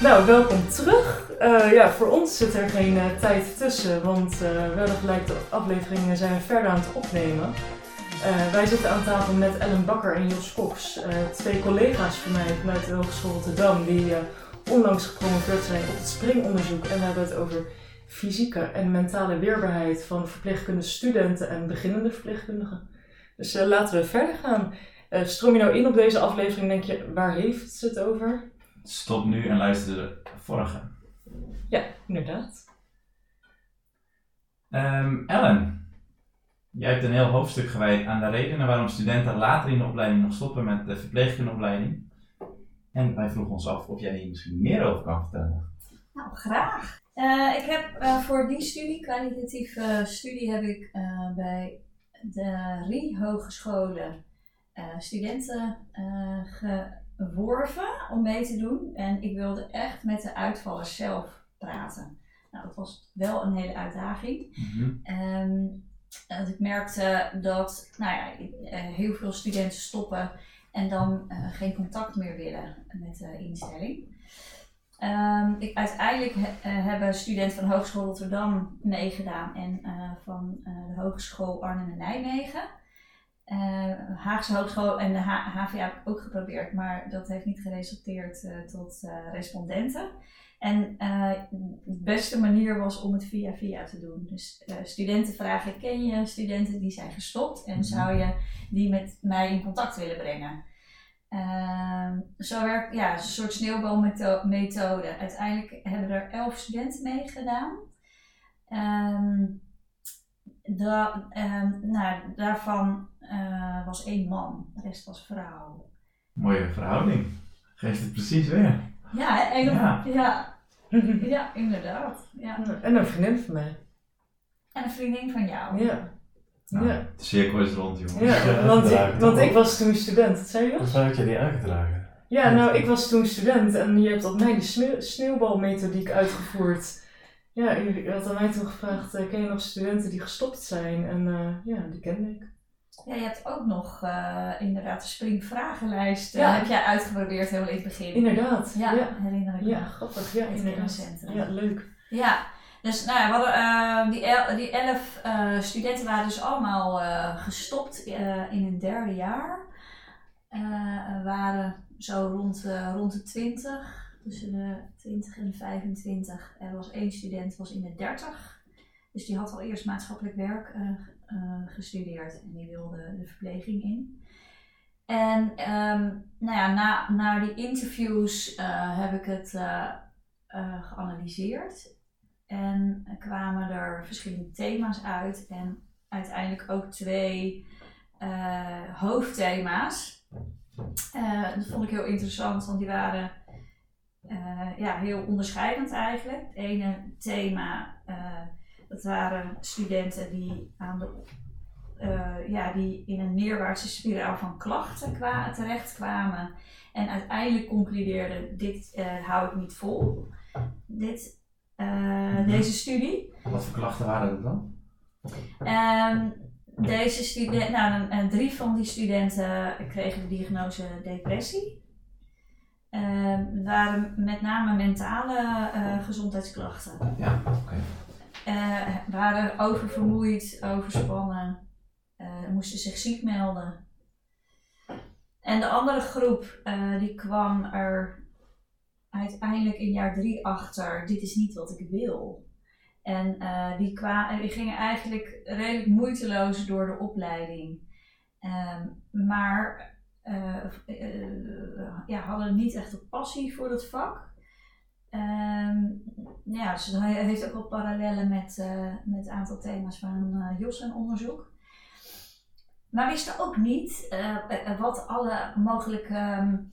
Nou, welkom terug. Eh, ja, voor ons zit er geen eh, tijd tussen, want uh, wel gelijk de afleveringen zijn we verder aan het opnemen. wij zitten aan tafel met Ellen Bakker en Jos Cox, twee collega's van mij vanuit de Hogeschool Rotterdam, die onlangs gepromoveerd zijn op het springonderzoek. En we hebben het over fysieke en mentale weerbaarheid van verpleegkundige studenten en beginnende verpleegkundigen. Dus laten we verder gaan. stroom je nou in op deze aflevering, denk je, waar heeft ze het over? Stop nu en luister de vorige. Ja, inderdaad. Um, Ellen, jij hebt een heel hoofdstuk gewijd aan de redenen waarom studenten later in de opleiding nog stoppen met de verpleegkundeopleiding. En wij vroegen ons af of jij hier misschien meer over kan vertellen. Nou, graag. Uh, ik heb uh, voor die studie, kwalitatieve studie, heb ik uh, bij de RI Hogescholen studenten ge worven om mee te doen. En ik wilde echt met de uitvallers zelf praten. Nou, dat was wel een hele uitdaging. Mm -hmm. ik merkte dat nou ja, eh, heel veel studenten stoppen en dan uh, geen contact meer willen met de instelling. Um, ik, uiteindelijk he, uh, hebben studenten van de Hogeschool Rotterdam meegedaan en uh, van de Hogeschool Arnhem en Nijmegen. Uh, Haagse Hogeschool en de HVA heb ik ook geprobeerd, maar dat heeft niet geresulteerd uh, tot uh, respondenten. En de beste manier was om het via via te doen. Dus studenten vragen, ken je studenten die zijn gestopt en mhm. zou je die met mij in contact willen brengen? Ehm, zo werkt ja, een soort sneeuwbalmethode. Uiteindelijk hebben er elf studenten meegedaan. Um, nou, daarvan uh, was één man, de rest was vrouw. Mooie verhouding. Geeft het precies weer. Ja, en, ja. ja. ja inderdaad. Ja. En een vriendin van mij. En een vriendin van jou. Ja. Nou, ja. De cirkel is rond, jongens. Ja, want, ik, want ik was toen student. Wat zei je? Wat had je die aangedragen? Ja, nou, ik was toen student en je hebt op mij die sneeuwbalmethodiek uitgevoerd. Ja, je had aan mij toen gevraagd, uh, ken je nog studenten die gestopt zijn? En uh, ja, die kende ik. Ja, je hebt ook nog uh, inderdaad de springvragenlijst. Ja. heb jij uitgeprobeerd helemaal in het begin. Inderdaad. Ja, ja. herinner ik me. Ja, grappig. Ja, inderdaad. Ja, leuk. Ja, dus nou ja, we hadden, die, el die elf studenten waren dus allemaal gestopt in hun derde jaar. waren zo rond, rond de 20 tussen de 20 en de 25. Er was één student, was in de 30. Dus die had al eerst maatschappelijk werk uh, gestudeerd en die wilde de verpleging in. En um, nou ja, na, na die interviews uh, heb ik het geanalyseerd. En kwamen er verschillende thema's uit. En uiteindelijk ook twee hoofdthema's. dat vond ik heel interessant, want die waren ja, heel onderscheidend eigenlijk. Het ene thema, dat waren studenten die, aan de, uh, ja, die in een neerwaartse spiraal van klachten kwa terecht kwamen. En uiteindelijk concludeerden, dit hou ik niet vol. Dit, mhm. Deze studie. Wat voor klachten waren dat dan? Um, deze studenten, nou, drie van die studenten kregen de diagnose depressie. Uh, waren met name mentale uh, gezondheidsklachten. Ja, oké. Uh, waren oververmoeid, overspannen, uh, moesten zich ziek melden. En de andere groep die kwam er uiteindelijk in jaar drie achter: dit is niet wat ik wil. En die, gingen eigenlijk redelijk moeiteloos door de opleiding. Ehm, maar ja, hadden niet echt een passie voor het vak. Um, ja, dus heeft ook wel parallellen met, uh, met een aantal thema's van uh, Jos en onderzoek. Maar wisten ook niet wat alle mogelijke um,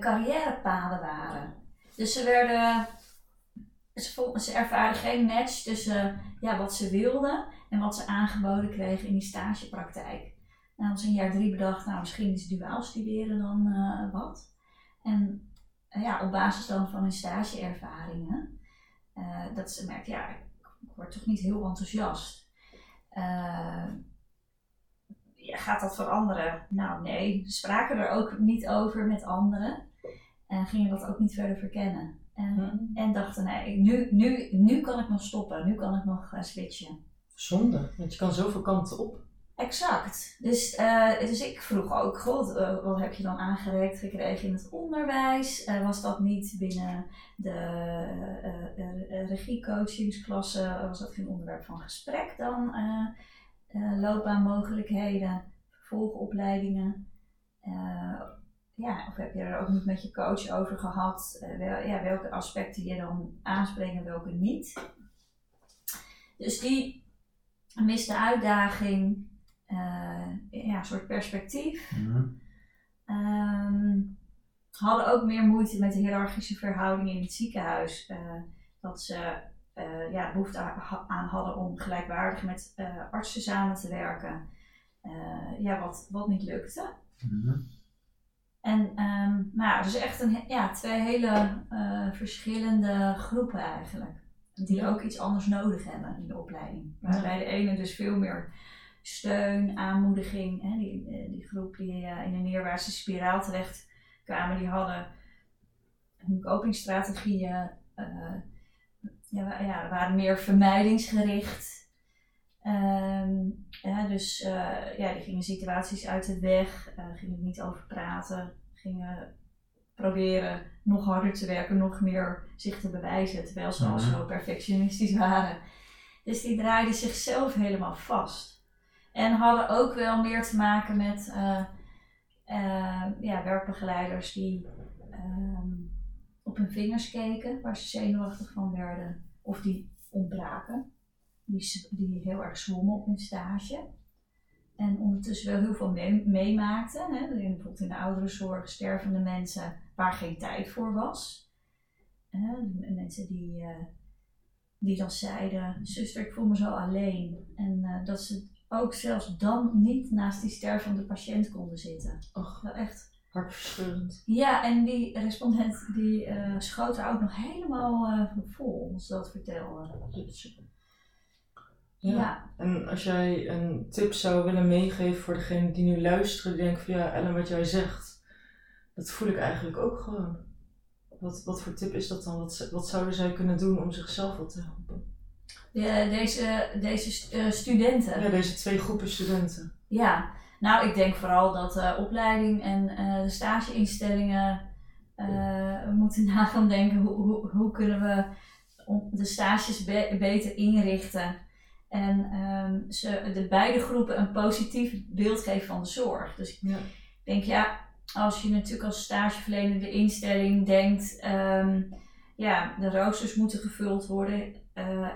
carrièrepaden waren. Dus ze werden, ze, ze ervaren geen match tussen ja, wat ze wilden en wat ze aangeboden kregen in die stagepraktijk. Nou, als in jaar drie bedacht, nou misschien is duaal studeren dan wat. En ja, op basis dan van hun stageervaringen, uh, dat ze merkt, ja, ik word toch niet heel enthousiast. Ja, gaat dat veranderen? Nou nee, spraken er ook niet over met anderen en gingen dat ook niet verder verkennen. En En dachten, nee, nu, nu, nu kan ik nog stoppen, nu kan ik nog uh, switchen. Zonde, want je kan zoveel kanten op. Exact. Dus, uh, dus ik vroeg ook, god, uh, wat heb je dan aangereikt gekregen in het onderwijs? Uh, was dat niet binnen de regiecoachingsklasse, was dat geen onderwerp van gesprek dan? loopbaanmogelijkheden, vervolgopleidingen? ja, of heb je er ook niet met je coach over gehad? Wel, ja, welke aspecten je dan aanspreken en welke niet? Dus die miste uitdaging uh, ja, een soort perspectief. Mm um, hadden ook meer moeite met de hiërarchische verhouding in het ziekenhuis. Uh, dat ze uh, ja, behoefte aan hadden om gelijkwaardig met artsen samen te werken. ja, wat, wat niet lukte. Mm -hmm. En um, nou ja, dus echt een, ja, twee hele verschillende groepen eigenlijk. Die ook iets anders nodig hebben in de opleiding. Waarbij de ene dus veel meer steun, aanmoediging. Hè, die, eh, die groep die uh, in een neerwaartse spiraal terecht kwamen, die hadden hun copingstrategieën uh, ja, ja, waren meer vermijdingsgericht. Um, ja, dus uh, ja, die gingen situaties uit de weg, gingen er niet over praten, gingen proberen nog harder te werken, nog meer zich te bewijzen, terwijl ze al mhm. zo perfectionistisch waren. Dus die draaiden zichzelf helemaal vast. En hadden ook wel meer te maken met uh, uh, ja, werkbegeleiders die uh, op hun vingers keken, waar ze zenuwachtig van werden, of die ontbraken, die, die heel erg zwommen op hun stage. En ondertussen wel heel veel meemaakten. Hè? Bijvoorbeeld in de ouderenzorg stervende mensen waar geen tijd voor was. mensen die, uh, die dan zeiden, zuster, ik voel me zo alleen. En dat ze ook zelfs dan niet naast die stervende patiënt konden zitten. Och, wel echt. Hartverscheurend. Ja, en die respondent die uh, schoot er ook nog helemaal uh, vol, als dat vertelde. Ja. ja. En als jij een tip zou willen meegeven voor degene die nu luisteren, die denken van ja, Ellen, wat jij zegt, dat voel ik eigenlijk ook gewoon. Wat, wat voor tip is dat dan? Wat, wat zouden zij kunnen doen om zichzelf wat te helpen? De, deze, deze uh, studenten. Ja, deze twee groepen studenten. Ja, nou ik denk vooral dat uh, opleiding en uh, stageinstellingen moeten na gaan denken hoe, hoe, hoe kunnen we de stages be beter inrichten. En um, ze, de beide groepen een positief beeld geven van de zorg. Dus ja. ik denk ja, als je natuurlijk als stageverlenende instelling denkt, um, ja, de roosters moeten gevuld worden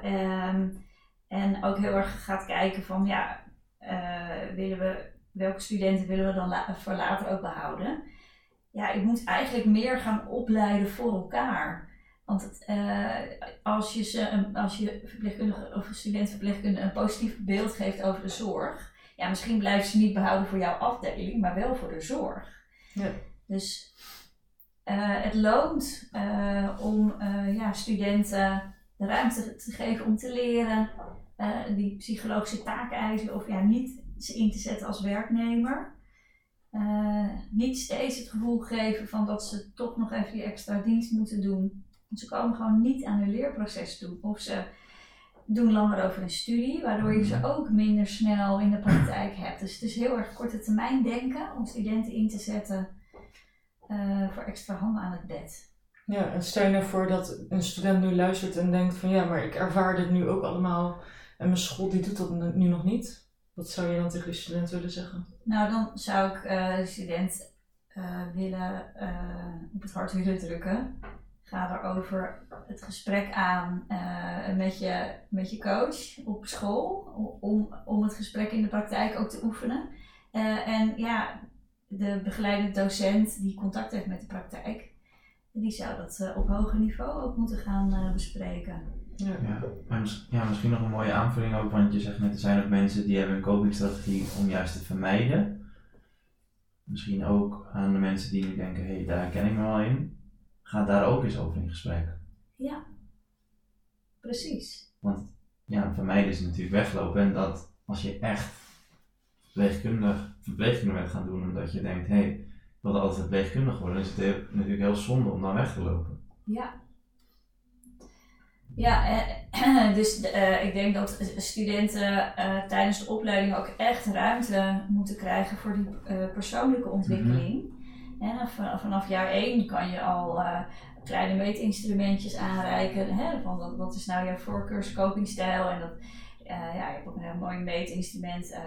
Um, en ook heel erg gaat kijken van ja, uh, willen we, welke studenten willen we dan la voor later ook behouden. Ja, je moet eigenlijk meer gaan opleiden voor elkaar. Want uh, als je, ze, als je verpleegkundige of studentverpleegkundige een positief beeld geeft over de zorg, ja, misschien blijven ze niet behouden voor jouw afdeling, maar wel voor de zorg. Ja. Dus uh, het loont uh, om ja, studenten de ruimte te geven om te leren, die psychologische taakeisen of ja, niet ze in te zetten als werknemer. Niet steeds het gevoel geven van dat ze toch nog even die extra dienst moeten doen. Want ze komen gewoon niet aan hun leerproces toe. Of ze doen langer over een studie, waardoor je ze mhm. ook minder snel in de praktijk hebt. Dus het is heel erg korte termijn denken om studenten in te zetten uh, voor extra handen aan het bed. Ja, en stel je nou voor dat een student nu luistert en denkt van ja, maar ik ervaar dit nu ook allemaal en mijn school die doet dat nu nog niet. Wat zou je dan tegen die student willen zeggen? Nou, dan zou ik uh, de student uh, willen op het hart willen drukken. Ga erover het gesprek aan met, je, met je coach op school, om, om het gesprek in de praktijk ook te oefenen. en ja, de begeleidende docent die contact heeft met de praktijk, die zou dat uh, op hoger niveau ook moeten gaan uh, bespreken. Ja. Ja, ja, misschien nog een mooie aanvulling ook, want je zegt net, er zijn ook mensen die hebben een copingstrategie om juist te vermijden. Misschien ook aan de mensen die nu denken, hé, hey, daar ken ik me wel in. Ga daar ook eens over in gesprek. Ja, precies. Want ja, vermijden is natuurlijk weglopen en dat als je echt verpleegkundig, bent gaan doen omdat je denkt, hé, hey, wilde altijd verpleegkundig worden, dan is het natuurlijk heel zonde om dan weg te lopen. Ja, Ja, eh, dus eh, ik denk dat studenten eh, tijdens de opleiding ook echt ruimte moeten krijgen voor die persoonlijke ontwikkeling. En dan van- vanaf jaar 1 kan je al kleine meetinstrumentjes aanreiken. Hè, van wat, wat is nou jouw voorkeurscopingstijl? En dat, ja, je hebt ook een heel mooi meetinstrument. eh,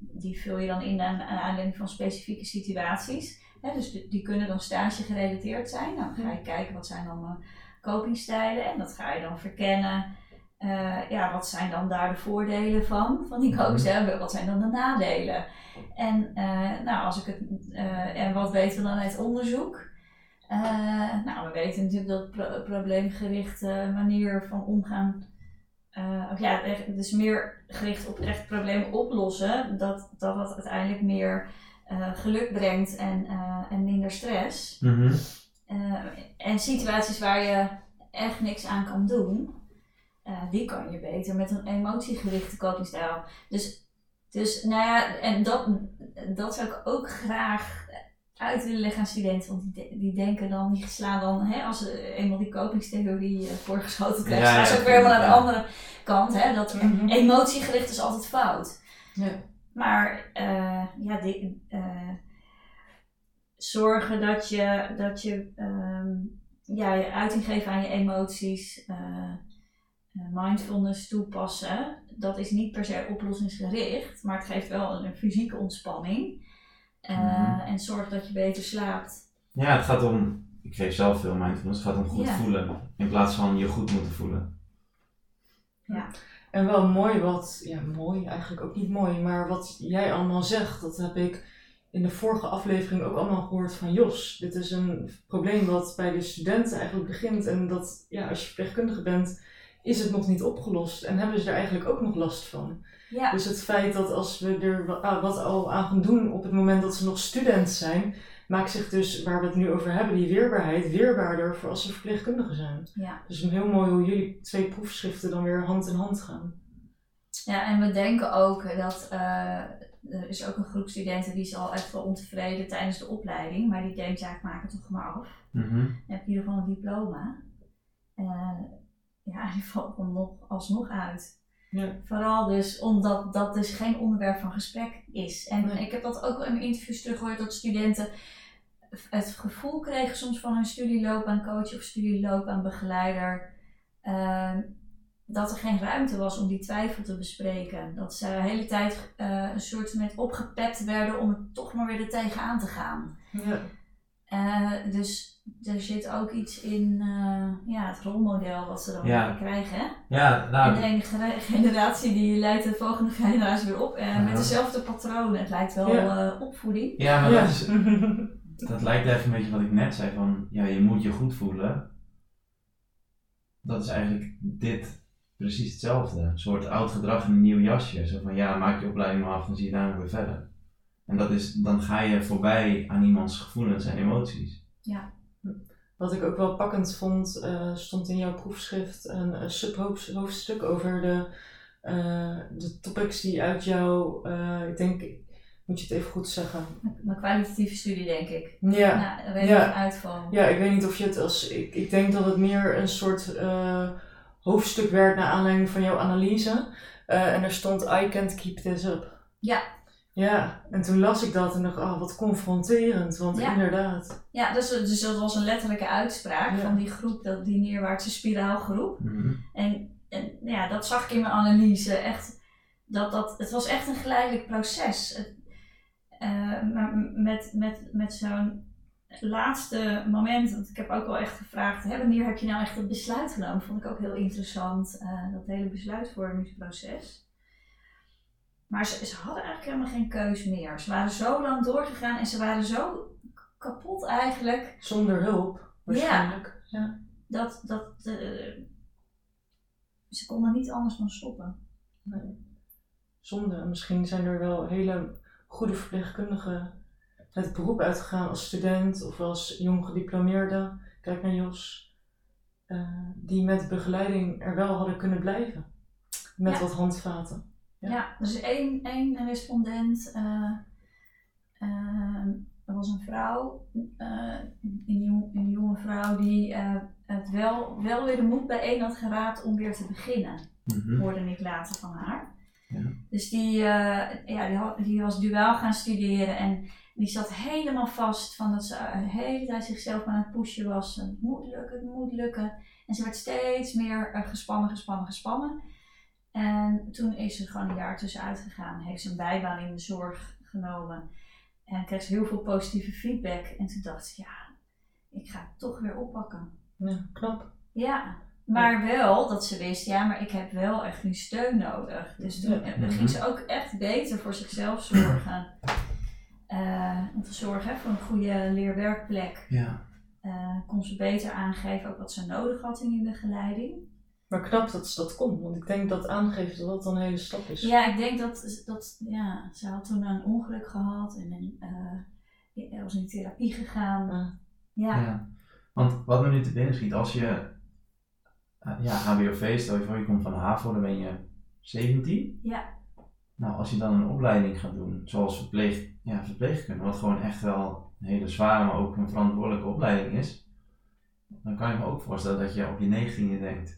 die vul je dan in aan, aan aanleiding van specifieke situaties. Hè, dus die, die kunnen dan stage gerelateerd zijn. Nou, dan ga je kijken wat zijn dan eh, copingstijlen en dat ga je dan verkennen. Eh, ja, wat zijn dan daar de voordelen van, van die copingstijlen? Wat zijn dan de nadelen? En eh, nou, als ik het, eh, en wat weten we dan uit onderzoek? Eh, nou, we weten natuurlijk dat pro- probleemgerichte manier van omgaan, eh, of ja, dus meer gericht op echt problemen oplossen, dat dat, dat uiteindelijk meer eh, geluk brengt en, eh, en minder stress. Mhm. En situaties waar je echt niks aan kan doen, die kan je beter met een emotiegerichte copingstijl. Dus, dus nou ja, en dat, dat zou ik ook graag uit willen leggen aan studenten. Want die, de- die denken dan, die slaan dan, hè, als ze eenmaal die kopingstheorie eh, voorgeschoten krijgen, Ja, slaan ze ook weer helemaal naar de andere kant. Hè, dat Mhm. emotiegericht is altijd fout. Ja. Maar eh, ja, die, eh, zorgen dat je, dat je ehm, ja, je uiting geven aan je emoties, eh, eh, mindfulness toepassen, dat is niet per se oplossingsgericht, maar het geeft wel een, een fysieke ontspanning. Eh, Mhm. En zorgt dat je beter slaapt. Ja, het gaat om, ik geef zelf veel mindfulness, het gaat om goed Ja. voelen. In plaats van je goed moeten voelen. En wel mooi wat, ja mooi, eigenlijk ook niet mooi, maar wat jij allemaal zegt, dat heb ik in de vorige aflevering ook allemaal gehoord van Jos. Dit is een probleem wat bij de studenten eigenlijk begint en dat, ja, als je verpleegkundige bent, is het nog niet opgelost en hebben ze er eigenlijk ook nog last van. Ja, Dus het feit dat als we er ah, wat al aan gaan doen op het moment dat ze nog student zijn, maakt zich dus, waar we het nu over hebben, die weerbaarheid, weerbaarder voor als ze verpleegkundige zijn. ja. Dus heel mooi hoe jullie twee proefschriften dan weer hand in hand gaan. ja, en we denken ook dat eh, er is ook een groep studenten die is al echt wel ontevreden tijdens de opleiding, maar die denkt ja, ik maak het toch maar af. Mhm. Dan heb je in ieder geval een diploma. Eh, ja, die valt dan nog, alsnog uit. Ja. Vooral dus omdat dat dus geen onderwerp van gesprek is. En Nee. ik heb dat ook in mijn interviews teruggehoord dat studenten het gevoel kregen soms van hun studieloopbaancoach of studieloopbaanbegeleider eh, dat er geen ruimte was om die twijfel te bespreken. Dat ze de hele tijd eh, een soort met opgepept werden om er toch maar weer er tegenaan te gaan. Ja. Eh, dus er zit ook iets in eh, ja, het rolmodel wat ze dan Ja. weer krijgen. Hè? Ja, En nou, de ene generatie die leidt de volgende generatie weer op. eh, Ja. Met dezelfde patronen. Het lijkt wel Ja. eh, opvoeding. ja, maar Ja. dat, is, dat lijkt eigenlijk een beetje wat ik net zei van, ja, je moet je goed voelen. Dat is eigenlijk dit precies hetzelfde. Een soort oud gedrag in een nieuw jasje. Zo van, ja, maak je opleiding maar af, dan zie je daarna weer verder. En dat is, dan ga je voorbij aan iemands gevoelens en emoties. Wat ik ook wel pakkend vond, eh, stond in jouw proefschrift een, een subhoofdstuk over de, eh, de topics die uit jouw, eh, ik denk, moet je het even goed zeggen. Mijn kwalitatieve studie, denk ik. Ja, Nou, een redelijk Ja. uitval. ja, ik weet niet of je het als, ik, ik denk dat het meer een soort eh, hoofdstuk werd naar aanleiding van jouw analyse. Eh, en er stond, I can't keep this up. Ja. Ja, en toen las ik dat en dacht, ah, wat confronterend, want Ja. inderdaad. Ja, dus, dus dat was een letterlijke uitspraak Ja. van die groep, dat, die neerwaartse spiraalgroep. Mhm. En, en ja, dat zag ik in mijn analyse. Echt, dat, dat, het was echt een geleidelijk proces. Het, eh, maar met, met, met zo'n laatste moment, want ik heb ook wel echt gevraagd, hè, wanneer heb je nou echt het besluit genomen? Vond ik ook heel interessant, eh, dat hele besluitvormingsproces. Maar ze, ze hadden eigenlijk helemaal geen keus meer. Ze waren zo lang doorgegaan en ze waren zo kapot eigenlijk Zonder hulp, waarschijnlijk. Ja. dat, dat eh, ze konden niet anders dan stoppen. Zonde. En Misschien zijn er wel hele goede verpleegkundigen het beroep uitgegaan als student of als jong gediplomeerde. Kijk naar Jos. eh, die met begeleiding er wel hadden kunnen blijven. Met Ja. wat handvaten. Ja, Ja. dus één, één respondent, eh, eh, er was een vrouw, eh, een, jong, een jonge vrouw die het wel, wel weer de moed bijeen had geraapt om weer te beginnen. Mhm. Hoorde ik later van haar. Ja. Dus die, ja, die, had- die was duaal gaan studeren en die zat helemaal vast van dat ze de hele tijd zichzelf aan het pushen was. Het moet lukken, het moet lukken. En ze werd steeds meer gespannen, gespannen, gespannen. En toen is ze gewoon een jaar tussenuit gegaan. Heeft ze een bijbaan in de zorg genomen. En kreeg ze heel veel positieve feedback. En toen dacht ze, ja, ik ga het toch weer oppakken. Ja, knap. Ja, maar wel dat ze wist, ja, maar ik heb wel echt nu steun nodig. Dus toen Ja. eh, ging ze ook echt beter voor zichzelf zorgen. Eh, om te zorgen hè, voor een goede leerwerkplek. Ja. Eh, kon ze beter aangeven ook wat ze nodig had in die begeleiding. Maar knap dat ze dat kon, want ik denk dat aangeven dat dat dan een hele stap is. Ja, ik denk dat, dat ja, ze had toen een ongeluk gehad en een, eh, was in therapie gegaan. Ja. Ja, Ja. Want wat me nu te binnen schiet, als je eh, ja, HBOV, stel je voor je komt van de HAVO, dan ben je 17. Ja. Nou, als je dan een opleiding gaat doen, zoals verpleeg, ja, verpleegkunde, wat gewoon echt wel een hele zware, maar ook een verantwoordelijke opleiding is, dan kan je me ook voorstellen dat je op je 19e denkt,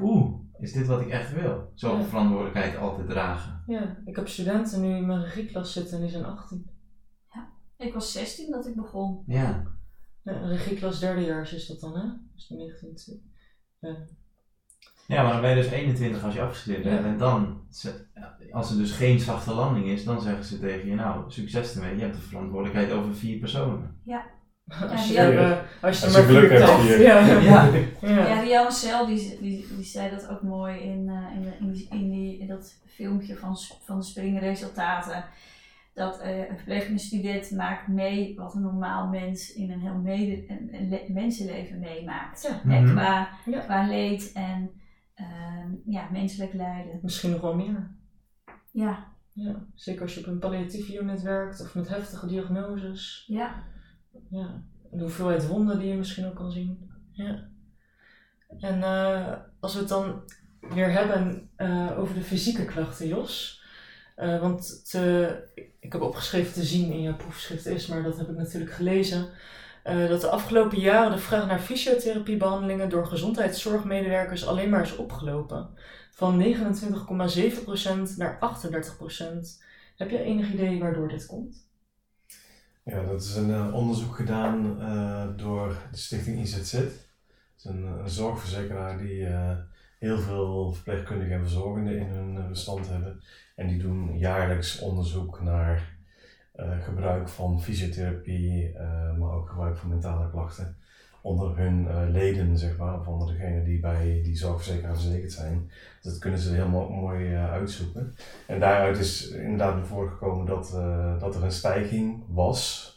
poeh, is dit wat ik echt wil? Ja. verantwoordelijkheid altijd dragen. Ja, ik heb studenten nu in mijn regieklas zitten en die zijn 18. ik was 16 dat ik begon. Ja, Ja, een regieklas derdejaars is dat dan, hè? Dus 19. Ja. ja maar dan ben je dus 21 als je afgestudeerd bent. Ja. En dan, als er dus geen zachte landing is, dan zeggen ze tegen je, nou, succes ermee, je hebt de verantwoordelijkheid over vier personen. Als je, Ja, er, als je Als er je maar geluk vier hebt hier. Ja. Ja. Ja. Ja, Rianne Cel die, die, die zei dat ook mooi in, eh, in, de- in, die, in, die, in dat filmpje van, van de springresultaten. Dat eh, een verpleegkundige student maakt mee wat een normaal mens in een heel mede, een, een le- mensenleven meemaakt. Ja. Mhm. qua, Ja. qua leed en ehm, ja, menselijk lijden. Misschien nog wel meer. Ja, Ja. Zeker als je op een palliatieve unit werkt of met heftige diagnoses. ja. Ja. De hoeveelheid wonden die je misschien ook kan zien. Ja. En eh, als we het dan weer hebben eh, over de fysieke klachten, Jos. Eh, want te, ik heb opgeschreven te zien in jouw proefschrift is, maar dat heb ik natuurlijk gelezen. dat de afgelopen jaren de vraag naar fysiotherapiebehandelingen door gezondheidszorgmedewerkers alleen maar is opgelopen. Van 29,7% naar 38%. Heb je enig idee waardoor dit komt? Ja, dat is een eh, onderzoek gedaan eh, door de stichting IZZ. Het is een, een zorgverzekeraar die eh, heel veel verpleegkundigen en verzorgenden in hun eh, bestand hebben. En die doen jaarlijks onderzoek naar eh, gebruik van fysiotherapie, eh, maar ook gebruik van mentale klachten onder hun eh, leden, zeg maar, of onder degenen die bij die zorgverzekeraar verzekerd zijn. Dus dat kunnen ze helemaal mooi eh, uitzoeken. En daaruit is inderdaad naar voren gekomen dat, eh, dat er een stijging was.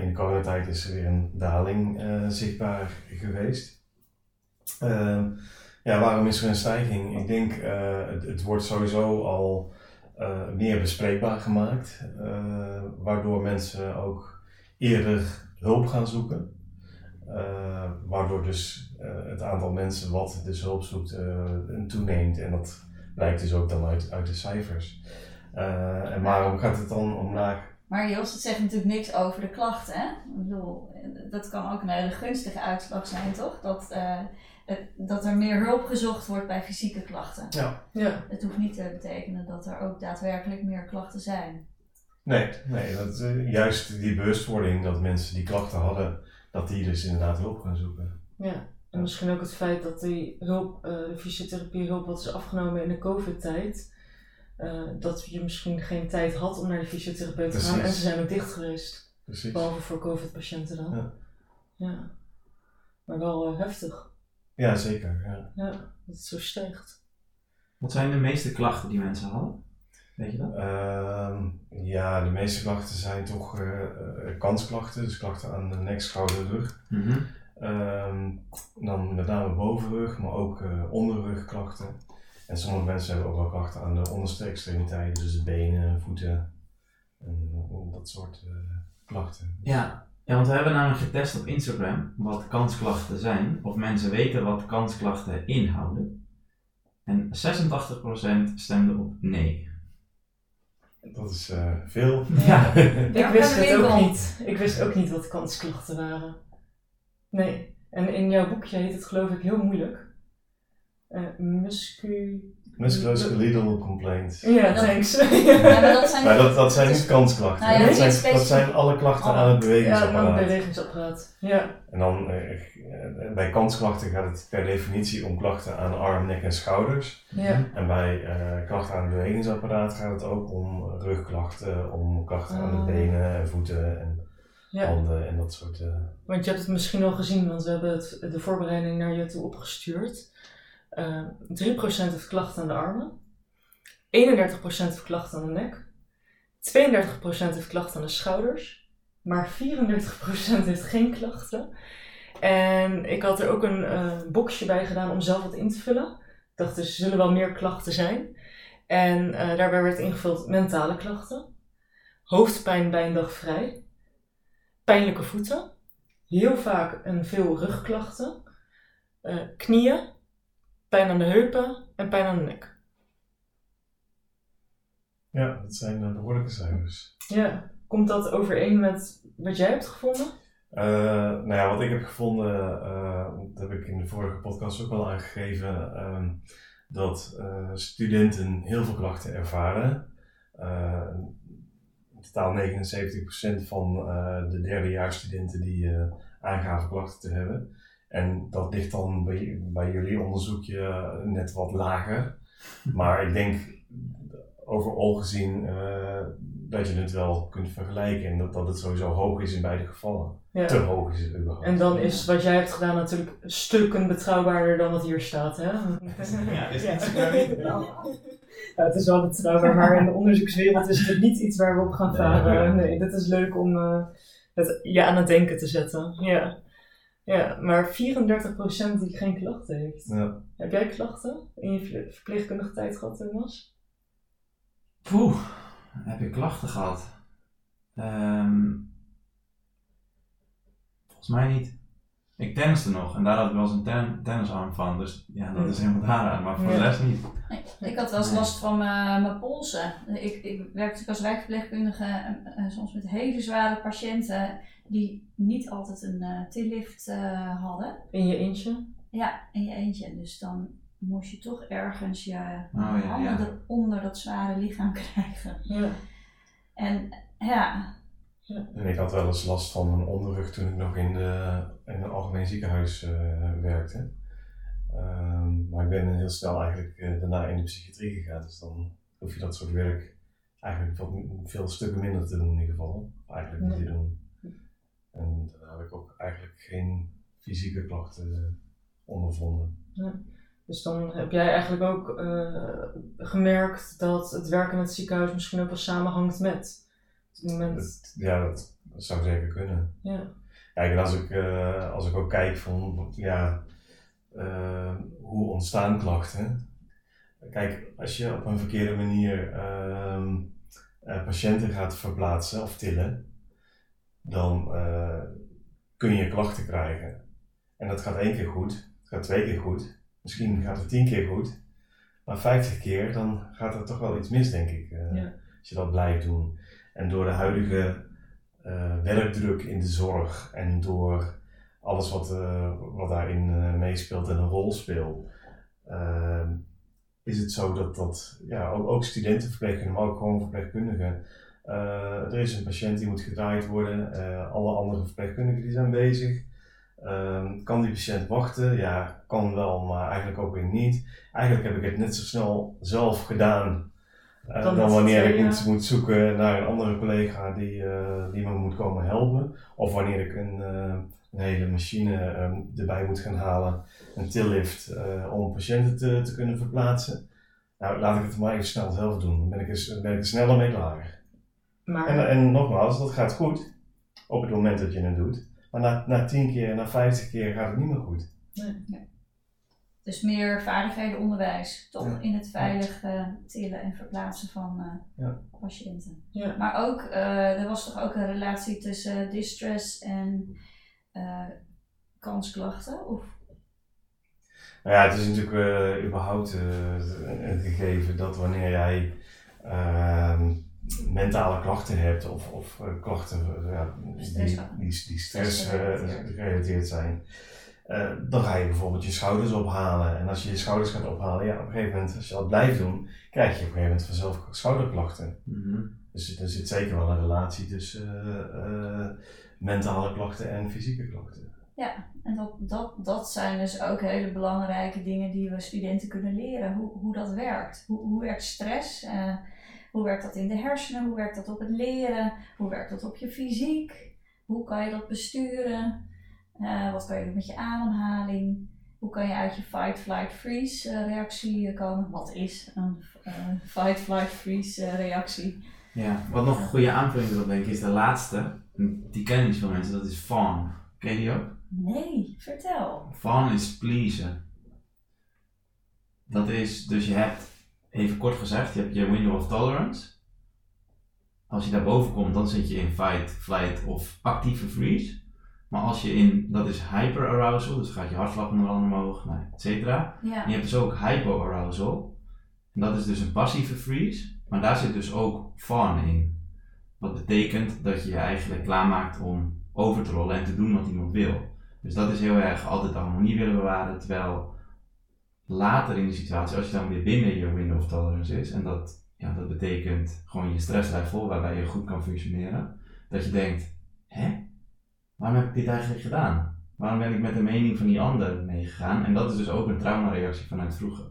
In de coronatijd is er weer een daling zichtbaar geweest. Ehm, ja, waarom is er een stijging? Ik denk, uh, het, het wordt sowieso al uh, meer bespreekbaar gemaakt, uh, waardoor mensen ook eerder hulp gaan zoeken. Uh, waardoor dus het aantal mensen wat dus hulp zoekt toeneemt en dat blijkt dus ook dan uit, uit de cijfers. Uh, en waarom gaat het dan omlaag? Maar Jos, het zegt natuurlijk niks over de klachten. Hè? Ik bedoel, dat kan ook een hele gunstige uitslag zijn, toch? Dat, uh, dat er meer hulp gezocht wordt bij fysieke klachten. Ja. ja. Het hoeft niet te betekenen dat er ook daadwerkelijk meer klachten zijn. Nee, nee dat, uh, juist die bewustwording dat mensen die klachten hadden, dat die dus inderdaad hulp gaan zoeken. Ja, en misschien ook het feit dat die hulp, uh, de fysiotherapie hulp wat is afgenomen in de covid-tijd, uh, dat je misschien geen tijd had om naar de fysiotherapeut te gaan en ze zijn ook dicht geweest. Precies. Behalve voor covid-patiënten dan. Ja. ja. Maar wel uh, heftig. Ja, zeker. Ja. ja, dat het zo stijgt. Wat zijn de meeste klachten die mensen hadden? Weet je dat? Uh, ja, de meeste klachten zijn toch uh, kansklachten, dus klachten aan de nek, schouder, rug. Mm -hmm. uh, dan met name bovenrug, maar ook uh, onderrugklachten. En sommige mensen hebben ook wel klachten aan de onderste extremiteiten, dus de benen, voeten en dat soort klachten. Ja. ja, want we hebben namelijk getest op Instagram wat kansklachten zijn, of mensen weten wat kansklachten inhouden. En 86% stemde op nee. Dat is uh, veel. Ja. ik wist het ook niet. Ik wist ook niet wat kansklachten waren. Nee. En in jouw boekje heet het geloof ik heel moeilijk. Uh, muscu... Musculoskeletal complaints. Ja, thanks. Ja, maar dat zijn Maar dat, dat zijn niet kansklachten. Nou ja, dat, zijn, dat zijn alle klachten Alle. aan het ja, bewegingsapparaat. dan het bewegingsapparaat. Ja, En dan eh, eh, bij kansklachten gaat het per definitie om klachten aan arm, nek en schouders. ja. En bij eh, klachten aan het bewegingsapparaat gaat het ook om rugklachten, om klachten aan Ah. de benen en voeten en ja. handen en dat soort. eh, Want je hebt het misschien al gezien, want we hebben het, de voorbereiding naar je toe opgestuurd. Eh 3% heeft klachten aan de armen. 31% heeft klachten aan de nek. 32% heeft klachten aan de schouders. Maar 34% heeft geen klachten. En ik had er ook een eh, boxje bij gedaan om zelf wat in te vullen. Ik dacht, dus er zullen wel meer klachten zijn. En eh, daarbij werd ingevuld mentale klachten. Hoofdpijn bij een dag vrij. Pijnlijke voeten. Heel vaak en veel rugklachten. eh, knieën. Pijn aan de heupen en pijn aan de nek. ja, dat zijn eh, behoorlijke cijfers. Ja, komt dat overeen met wat jij hebt gevonden? Eh, nou ja, wat ik heb gevonden, eh, dat heb ik in de vorige podcast ook al aangegeven, ehm, dat studenten heel veel klachten ervaren. In totaal 79% van de derdejaarsstudenten die aangaven klachten te hebben. En dat ligt dan bij, bij jullie onderzoekje net wat lager. Maar ik denk overal gezien eh, dat je het wel kunt vergelijken en dat, dat het sowieso hoog is in beide gevallen. Ja. Te hoog is het überhaupt. En dan is wat jij hebt gedaan natuurlijk stukken betrouwbaarder dan wat hier staat, hè? Ja, is iets Ja, het is wel betrouwbaar, maar in de onderzoekswereld is het niet iets waar we op gaan varen. ja. Nee, dit is leuk om eh, het je aan het denken te zetten. Ja, ja maar 34% die geen klachten heeft. Ja. Heb jij klachten in je ver- verpleegkundige tijd gehad, Thomas? Poeh, heb ik klachten gehad? Ehm, volgens mij niet. Ik tenniste nog en daar had ik wel eens een ten- tennisarm van, dus ja, dat is helemaal daaraan, maar voor de rest niet. Nee, ik had wel eens last van mijn, mijn polsen. Ik, ik werkte als wijkverpleegkundige en, en soms met hele zware patiënten die niet altijd een eh tillift eh, hadden. In je eentje? Ja, in je eentje. Dus dan moest je toch ergens je Oh, ja, handen ja. eronder dat zware lichaam krijgen. Ja. En ja, En ik had wel eens last van mijn onderrug toen ik nog in, de, in een algemeen ziekenhuis eh, werkte. Ehm, maar ik ben heel snel eigenlijk daarna in de psychiatrie gegaan. Dus dan hoef je dat soort werk eigenlijk wat, veel stukken minder te doen in ieder geval. Eigenlijk niet te doen. En daarna heb ik ook eigenlijk geen fysieke klachten ondervonden. Dus dan heb jij eigenlijk ook eh, gemerkt dat het werken in het ziekenhuis misschien ook wel samenhangt met. Het moment. Ja, dat, zou zeker kunnen. Ja. Kijk, en als ik, eh, als ik ook kijk van, ja, eh, hoe ontstaan klachten. Kijk, als je op een verkeerde manier ehm, eh, patiënten gaat verplaatsen of tillen, dan eh, kun je klachten krijgen. En dat gaat één keer goed, het gaat twee keer goed, misschien gaat het tien keer goed, maar vijftig keer, dan gaat er toch wel iets mis, denk ik, eh, Ja. als je dat blijft doen. En door de huidige eh, werkdruk in de zorg en door alles wat, wat daarin meespeelt en een rol speelt, is het zo dat, dat ja, ook, ook studentenverpleegkundigen, maar ook gewoon verpleegkundigen, er is een patiënt die moet gedraaid worden, eh, alle andere verpleegkundigen die zijn bezig. Ehm, kan die patiënt wachten? Ja, kan wel, maar eigenlijk ook weer niet. Eigenlijk heb ik het net zo snel zelf gedaan eh, Dan wanneer ik tweeën. moet, moet zoeken naar een andere collega die, eh, die me moet komen helpen. Of wanneer ik een, eh, een hele machine ehm, erbij moet gaan halen, een tillift, eh, om patiënten te, te kunnen verplaatsen. Nou, laat ik het maar even snel zelf doen. Dan ben ik er, ben ik er sneller mee klaar. Maar En, en nogmaals, dat gaat goed op het moment dat je het doet. Maar na, na 10 keer, na 50 keer gaat het niet meer goed. dus meer vaardighedenonderwijs, toch Ja. in het veilig eh, tillen en verplaatsen van eh, Ja. patiënten. Ja. Maar ook, eh, er was toch ook een relatie tussen distress en eh, kansklachten? Of Nou ja, het is natuurlijk eh, überhaupt eh, een gegeven dat wanneer jij ehm, mentale klachten hebt of, of eh, klachten ja, die, Stress. die, die stress eh, gerelateerd zijn, eh, dan ga je bijvoorbeeld je schouders ophalen. En als je je schouders gaat ophalen, ja, op een gegeven moment, als je dat blijft doen, krijg je op een gegeven moment vanzelf schouderklachten. Mhm. Dus er zit zeker wel een relatie tussen eh, eh, mentale klachten en fysieke klachten. En dat, dat, dat zijn dus ook hele belangrijke dingen die we studenten kunnen leren. Hoe, hoe dat werkt. Hoe, hoe werkt stress? Hoe werkt dat in de hersenen? Hoe werkt dat op het leren? Hoe werkt dat op je fysiek? Hoe kan je dat besturen? Eh, wat kan je doen met je ademhaling? Hoe kan je uit je fight, flight, freeze eh, reactie komen? Wat is een eh, fight, flight, freeze reactie? Ja, wat nog een goede aanvulling erop denk ik is de laatste. Die kennen niet veel mensen, dat is fawn. Ken je die ook? Nee, vertel. Fawn is pleasen. Dat is, dus je hebt, even kort gezegd, je hebt je window of tolerance. Als je daarboven komt, dan zit je in fight, flight of actieve freeze. Maar als je in, dat is hyperarousal, dus gaat je hartslag onder andere omhoog, nou, et cetera. Ja. En je hebt dus ook hypoarousal. En dat is dus een passieve freeze. Maar daar zit dus ook fawn in. Wat betekent dat je je eigenlijk klaarmaakt om over te rollen en te doen wat iemand wil. Dus dat is heel erg altijd de harmonie willen bewaren. Terwijl later in de situatie, als je dan weer binnen je window of tolerance is. En dat, ja, dat betekent gewoon je stresslevel waarbij je goed kan functioneren. Dat je denkt, hè? Waarom heb ik dit eigenlijk gedaan? Waarom ben ik met de mening van die ander meegegaan? En dat is dus ook een traumareactie vanuit vroeger.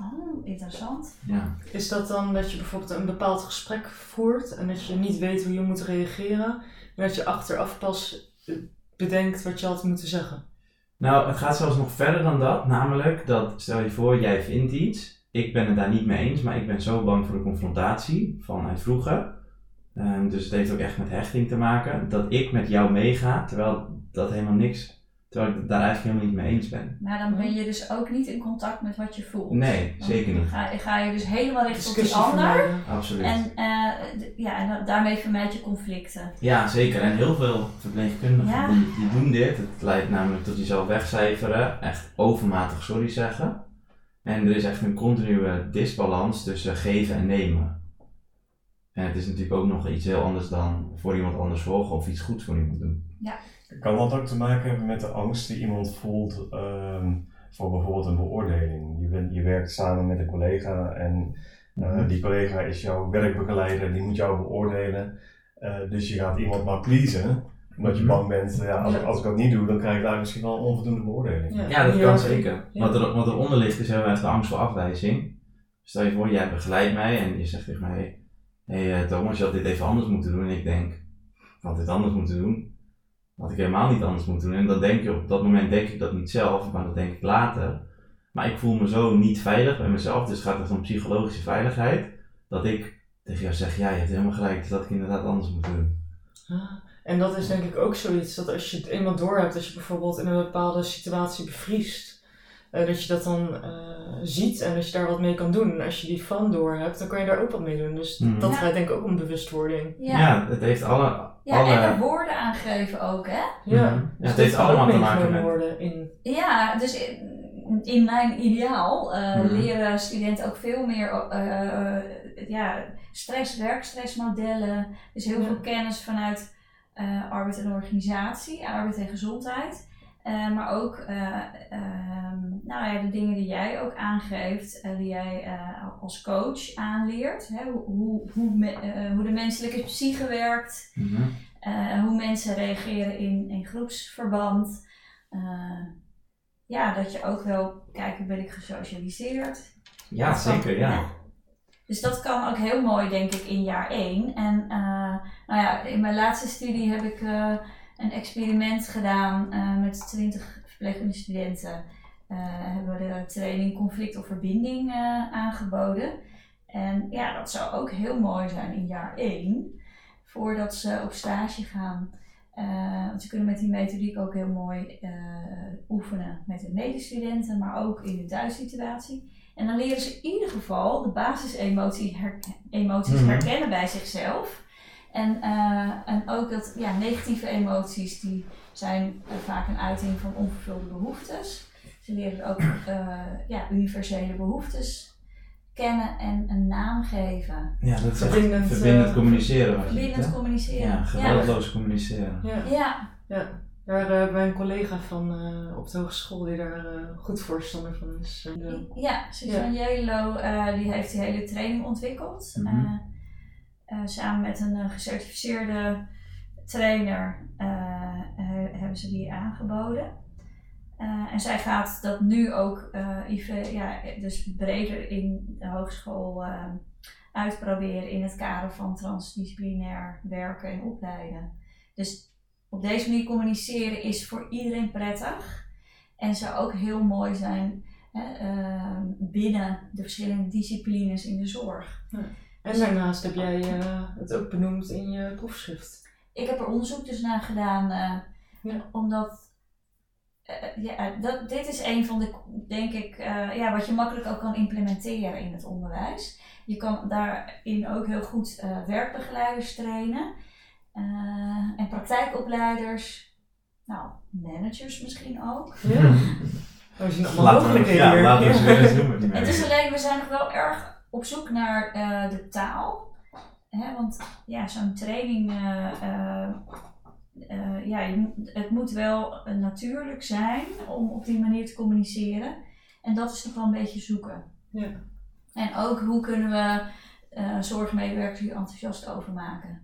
Oh, interessant. Ja. Is dat dan dat je bijvoorbeeld een bepaald gesprek voert en dat je niet weet hoe je moet reageren, maar dat je achteraf pas eh, bedenkt wat je had moeten zeggen? Nou, het gaat zelfs nog verder dan dat. Namelijk dat, stel je voor, jij vindt iets. Ik ben het daar niet mee eens, maar ik ben zo bang voor de confrontatie vanuit vroeger. Ehm, dus het heeft ook echt met hechting te maken. Dat ik met jou meega, terwijl dat helemaal niks, terwijl ik het daar eigenlijk helemaal niet mee eens ben. Maar dan ben je dus ook niet in contact met wat je voelt. Nee, zeker niet. ga, ga je dus helemaal richten op die ander. Absoluut. En, eh, ja, en da- daarmee vermijd je conflicten. Ja, zeker. En heel veel verpleegkundigen Ja. die, die doen dit. Het leidt namelijk tot jezelf wegcijferen, echt overmatig sorry zeggen. En er is echt een continue disbalans tussen geven en nemen. En het is natuurlijk ook nog iets heel anders dan voor iemand anders zorgen of iets goeds voor iemand doen. Kan dat ook te maken hebben met de angst die iemand voelt ehm, voor bijvoorbeeld een beoordeling? Je, bent, je werkt samen met een collega en eh, Mhm. die collega is jouw werkbegeleider, die moet jou beoordelen. Eh, dus je gaat iemand maar pleasen, omdat je Mhm. bang bent, ja, als, Ja. als ik dat niet doe, dan krijg ik daar misschien wel een onvoldoende beoordeling. Ja, dat Ja, kan ja. zeker. Ja. Wat, er, wat eronder ligt is heel erg de angst voor afwijzing. Stel je voor, jij begeleidt mij en je zegt tegen mij: Hé hey, Thomas, je had dit even anders moeten doen. En ik denk: Ik had dit anders moeten doen. Had ik helemaal niet anders moeten doen. En dat denk je op dat moment denk ik dat niet zelf, maar dat denk ik later. Maar ik voel me zo niet veilig bij mezelf, dus gaat het om psychologische veiligheid. Dat ik tegen jou zeg: Ja, je hebt helemaal gelijk, dit had ik inderdaad anders moeten doen. Ah, En dat is denk ik ook zoiets dat als je het eenmaal door hebt, als je bijvoorbeeld in een bepaalde situatie bevriest, eh, dat je dat dan eh, ziet en dat je daar wat mee kan doen. En als je die van door hebt, dan kan je daar ook wat mee doen. Dus Mhm. dat Ja. gaat denk ik ook om bewustwording. Ja, Ja, het heeft alle. ja alle... en er woorden aangeven ook, hè? Ja, Mhm. dus het heeft allemaal te maken met. worden in. Ja, dus in, in mijn ideaal eh, Mhm. leren studenten ook veel meer ja, stress, werkstressmodellen. Dus heel Ja. veel kennis vanuit eh, arbeid en organisatie, arbeid en gezondheid. Eh, maar ook eh, ehm, nou ja, de dingen die jij ook aangeeft, eh, die jij als coach aanleert. Hè? Hoe, hoe, hoe, me- hoe de menselijke psyche werkt. Mhm. Hoe mensen reageren in, in groepsverband. Ja, dat je ook wel kijkt hoe ben ik gesocialiseerd. Ja, Dat kan- zeker, ja. Dus dat kan ook heel mooi, denk ik, in jaar 1. En nou ja, in mijn laatste studie heb ik een experiment gedaan eh, met 20 verpleegkundige studenten. Eh, hebben we de training conflict of verbinding eh, aangeboden. En ja, dat zou ook heel mooi zijn in jaar 1, voordat ze op stage gaan. Want ze kunnen met die methodiek ook heel mooi oefenen met de medestudenten, maar ook in de thuissituatie. En dan leren ze in ieder geval de basisemoties her emoties Mhm. herkennen bij zichzelf. En, eh, en ook dat ja, negatieve emoties, die zijn vaak een uiting van onvervulde behoeftes. Ze leren ook eh, ja, universele behoeftes kennen en een naam geven. Ja, dat is echt Verbindend, verbindend eh, communiceren. Verbindend communiceren. Ja, geweldloos communiceren. Ja. Ja. Ja. Daar eh, hebben wij een collega van eh, op de hogeschool die daar eh, goed voorstander van is. Ja, Suzanne Jelo eh, die heeft die hele training ontwikkeld. Mhm. Eh, eh, samen met een eh, gecertificeerde trainer eh, hebben ze die aangeboden. En zij gaat dat nu ook even, ja, dus breder in de hogeschool uitproberen in het kader van transdisciplinair werken en opleiden. Dus op deze manier communiceren is voor iedereen prettig en zou ook heel mooi zijn hè, binnen de verschillende disciplines in de zorg. En daarnaast heb jij eh, het ook benoemd in je proefschrift. Ik heb er onderzoek dus naar gedaan, eh, Ja. omdat eh, ja, dat, dit is een van de, denk ik, eh, ja, wat je makkelijk ook kan implementeren in het onderwijs. Je kan daarin ook heel goed eh, werkbegeleiders trainen eh, en praktijkopleiders, nou, managers misschien ook. Ja. Mogelijkheden ja, laten we noemen. Het is alleen, we zijn nog wel erg op zoek naar eh, de taal. Hè, want ja, zo'n training, eh, eh, ja, je het moet wel natuurlijk zijn om op die manier te communiceren. En dat is nog wel een beetje zoeken. Ja. En ook hoe kunnen we eh, zorgmedewerkers hier enthousiast over maken.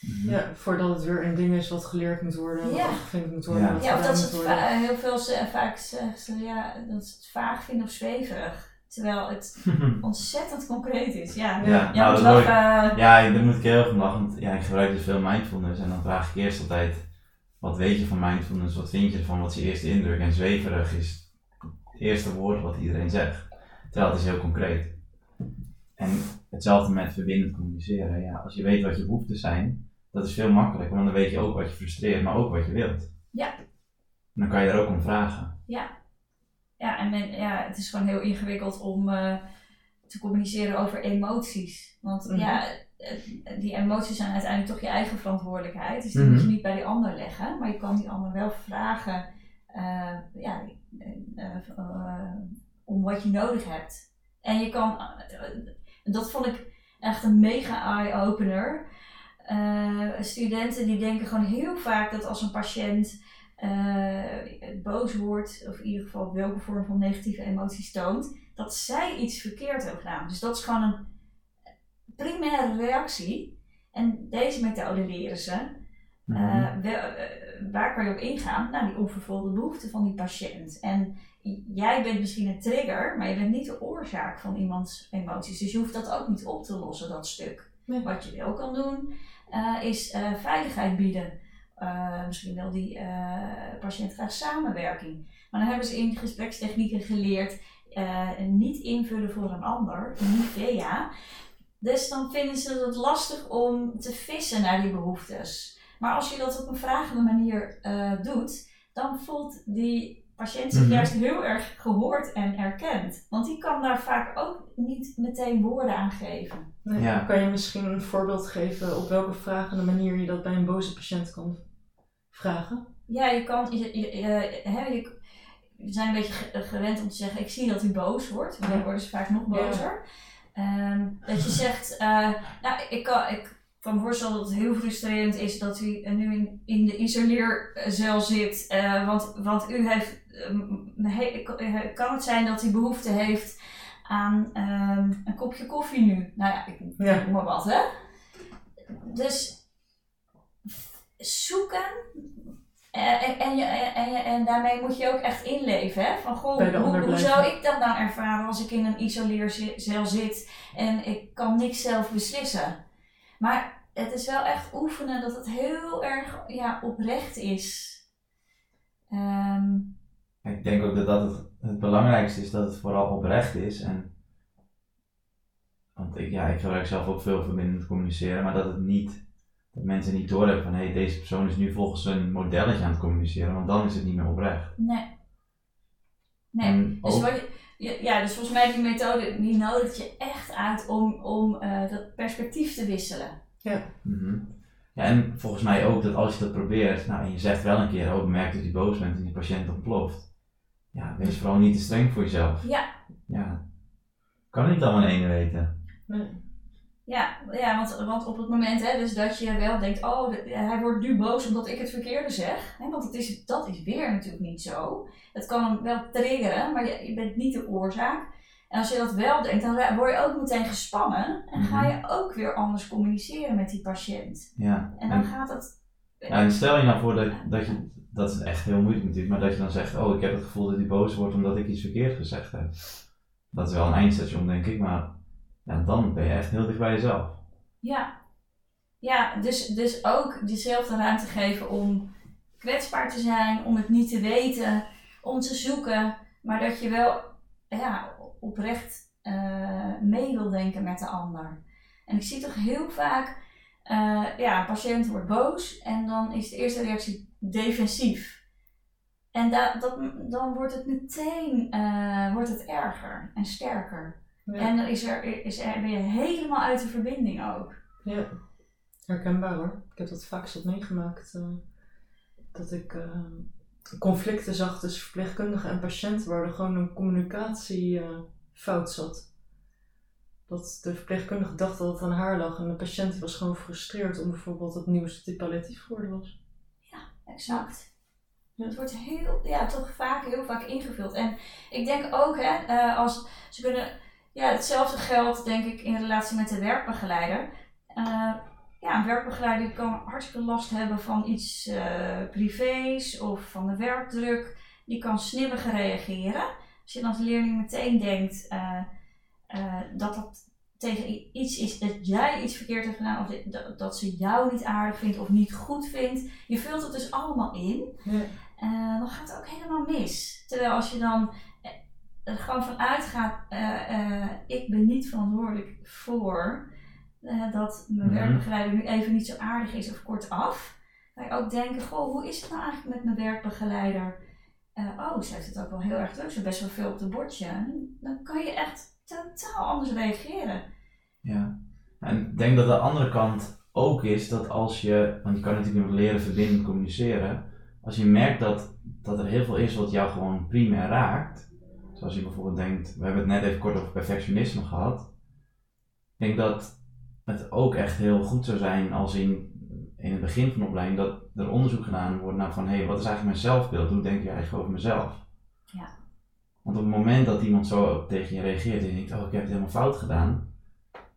Mhm. Ja, voordat het weer een ding is wat geleerd moet worden, wat Ja. afgevinkt moet worden. Ja. wat Ja, of dat ze moet het heel veel ze, vaak zeggen ze ja, dat ze het vaag vinden of zweverig. Terwijl het ontzettend concreet is. Ja, Ja, ja, nou, dat hoor ik. lachen. Ja, daar moet ik heel erg om lachen. Want ja, ik gebruik dus veel mindfulness en dan vraag ik eerst altijd: wat weet je van mindfulness? Wat vind je ervan? Wat is je eerste indruk? En zweverig is het eerste woord wat iedereen zegt. Terwijl het is heel concreet. En hetzelfde met verbindend communiceren. Ja, als je weet wat je behoeften zijn, dat is veel makkelijker, want dan weet je ook wat je frustreert, maar ook wat je wilt. Ja. En dan kan je daar ook om vragen. Ja, en men, ja, het is gewoon heel ingewikkeld om eh, te communiceren over emoties. Want Mhm. ja, eh, die emoties zijn uiteindelijk toch je eigen verantwoordelijkheid. Dus die Mhm. moet je niet bij die ander leggen. Maar je kan die ander wel vragen eh, ja, om wat je nodig hebt. En je kan, dat vond ik echt een mega eye-opener. Studenten die denken gewoon heel vaak dat als een patiënt eh, boos wordt, of in ieder geval welke vorm van negatieve emoties toont, dat zij iets verkeerd hebben gedaan. Dus dat is gewoon een primaire reactie. En deze methode leren ze. Mhm. Eh, wel- eh, waar kan je op ingaan? Nou, die onvervulde behoeften van die patiënt. En jij bent misschien een trigger, maar je bent niet de oorzaak van iemands emoties. Dus je hoeft dat ook niet op te lossen, dat stuk. Nee. Wat je wel kan doen, eh, is eh, veiligheid bieden. Eh, misschien wil die eh, patiënt graag samenwerking. Maar dan hebben ze in gesprekstechnieken geleerd eh, niet invullen voor een ander, niet via. Dus dan vinden ze het lastig om te vissen naar die behoeftes. Maar als je dat op een vragende manier eh, doet, dan voelt die patiënt zich Mhm. juist heel erg gehoord en erkend. Want die kan daar vaak ook niet meteen woorden aan geven. Nee, Ja. Kan je misschien een voorbeeld geven op welke vragende manier je dat bij een boze patiënt kan vragen? Ja, je kan. Je, je, je- hè, je- we zijn een beetje ge- gewend om te zeggen: Ik zie dat u boos wordt. Dan Ja. worden ze vaak nog Ja. bozer. Ehm, dat je zegt: eh, Nou, ik kan, ik kan me voorstellen dat het heel frustrerend is dat u eh, nu in, in de isoleercel zit. eh, want, want u heeft. ehm, he- eh, kan het zijn dat u behoefte heeft aan ehm, een kopje koffie nu? Nou ja, ik Ja. noem maar wat, hè? Dus zoeken eh, en, en, je, en, je, en daarmee moet je ook echt inleven. Hè? Van, goh, hoe, hoe zou ik dat nou ervaren als ik in een isoleercel zit en ik kan niks zelf beslissen? Maar het is wel echt oefenen dat het heel erg ja, oprecht is. Ehm, Ik denk ook dat dat het, het belangrijkste is, dat het vooral oprecht is. En, want ik, ja, ik gebruik zelf ook veel verbindend communiceren, maar dat het niet, dat mensen niet doorhebben van hé, hey, deze persoon is nu volgens een modelletje aan het communiceren, want dan is het niet meer oprecht. nee. Nee. Dus, ook- wat je, ja, dus volgens mij die methode die nodigt je echt uit om, om eh, dat perspectief te wisselen. Mhm. Ja, en volgens mij ook dat als je dat probeert, nou, en je zegt wel een keer, oh, ik merk dat je boos bent en die patiënt ontploft. Ja, wees vooral niet te streng voor jezelf. Ja. Ja. Kan niet allemaal in ene weten. Nee. Ja, ja want, want op het moment hè, dus dat je wel denkt, oh, de- hij wordt nu boos omdat ik het verkeerde zeg. Hè, want het is, dat is weer natuurlijk niet zo. Het kan hem wel triggeren, maar je, je bent niet de oorzaak. En als je dat wel denkt, dan word je ook meteen gespannen. En ga je ook weer anders communiceren met die patiënt. Ja. En dan gaat het... Ja, en stel je nou voor dat, dat je, dat is echt heel moeilijk natuurlijk, maar dat je dan zegt, oh ik heb het gevoel dat hij boos wordt omdat ik iets verkeerd gezegd heb. Dat is wel een eindstation denk ik, maar ja, dan ben je echt heel dicht bij jezelf. Ja, ja dus, dus ook dezelfde ruimte geven om kwetsbaar te zijn, om het niet te weten, om te zoeken, maar dat je wel ja, oprecht eh, mee wil denken met de ander. En ik zie toch heel vaak, eh, ja, patiënt wordt boos en dan is de eerste reactie defensief. En da, dat, dan wordt het meteen eh, wordt het erger en sterker. En dan is er, is er, ben je helemaal uit de verbinding ook. Ja, herkenbaar hoor. Ik heb dat vaak zat meegemaakt. eh, dat ik eh, conflicten zag tussen verpleegkundige en patiënt, waar er gewoon een communicatiefout zat. Dat de verpleegkundige dacht dat het aan haar lag en de patiënt was gewoon gefrustreerd om bijvoorbeeld het nieuws dat hij palliatief geworden was. Exact. Ja. Het wordt heel, ja, toch vaak, heel vaak ingevuld. En ik denk ook, hè, eh, als ze kunnen, ja, hetzelfde geldt denk ik in relatie met de werkbegeleider. Eh, ja, een werkbegeleider kan hartstikke last hebben van iets eh, privés of van de werkdruk. Die kan snibbiger reageren. Als je dan als leerling meteen denkt eh, dat dat tegen iets is, dat jij iets verkeerd hebt gedaan, of dat, dat ze jou niet aardig vindt of niet goed vindt. Je vult het dus allemaal in. Ja. Dan gaat het ook helemaal mis. Terwijl als je dan er gewoon vanuit gaat, eh, eh, ik ben niet verantwoordelijk voor eh, dat mijn Mhm. werkbegeleider nu even niet zo aardig is of kortaf. Je ook denken, goh, hoe is het nou eigenlijk met mijn werkbegeleider? Oh, ze heeft het ook wel heel erg druk, ze best wel veel op de bordje. Dan kan je echt totaal anders reageren. Ja. En ik denk dat de andere kant ook is dat als je, want je kan natuurlijk nog leren verbinden, communiceren. Als je merkt dat, dat er heel veel is wat jou gewoon primair raakt. Zoals je bijvoorbeeld denkt, we hebben het net even kort over perfectionisme gehad. Ik denk dat het ook echt heel goed zou zijn als in, in het begin van de opleiding dat er onderzoek gedaan wordt naar van hé, hey, wat is eigenlijk mijn zelfbeeld? Hoe denk je eigenlijk over mezelf? Ja. Want op het moment dat iemand zo tegen je reageert en je denkt, oh ik heb het helemaal fout gedaan.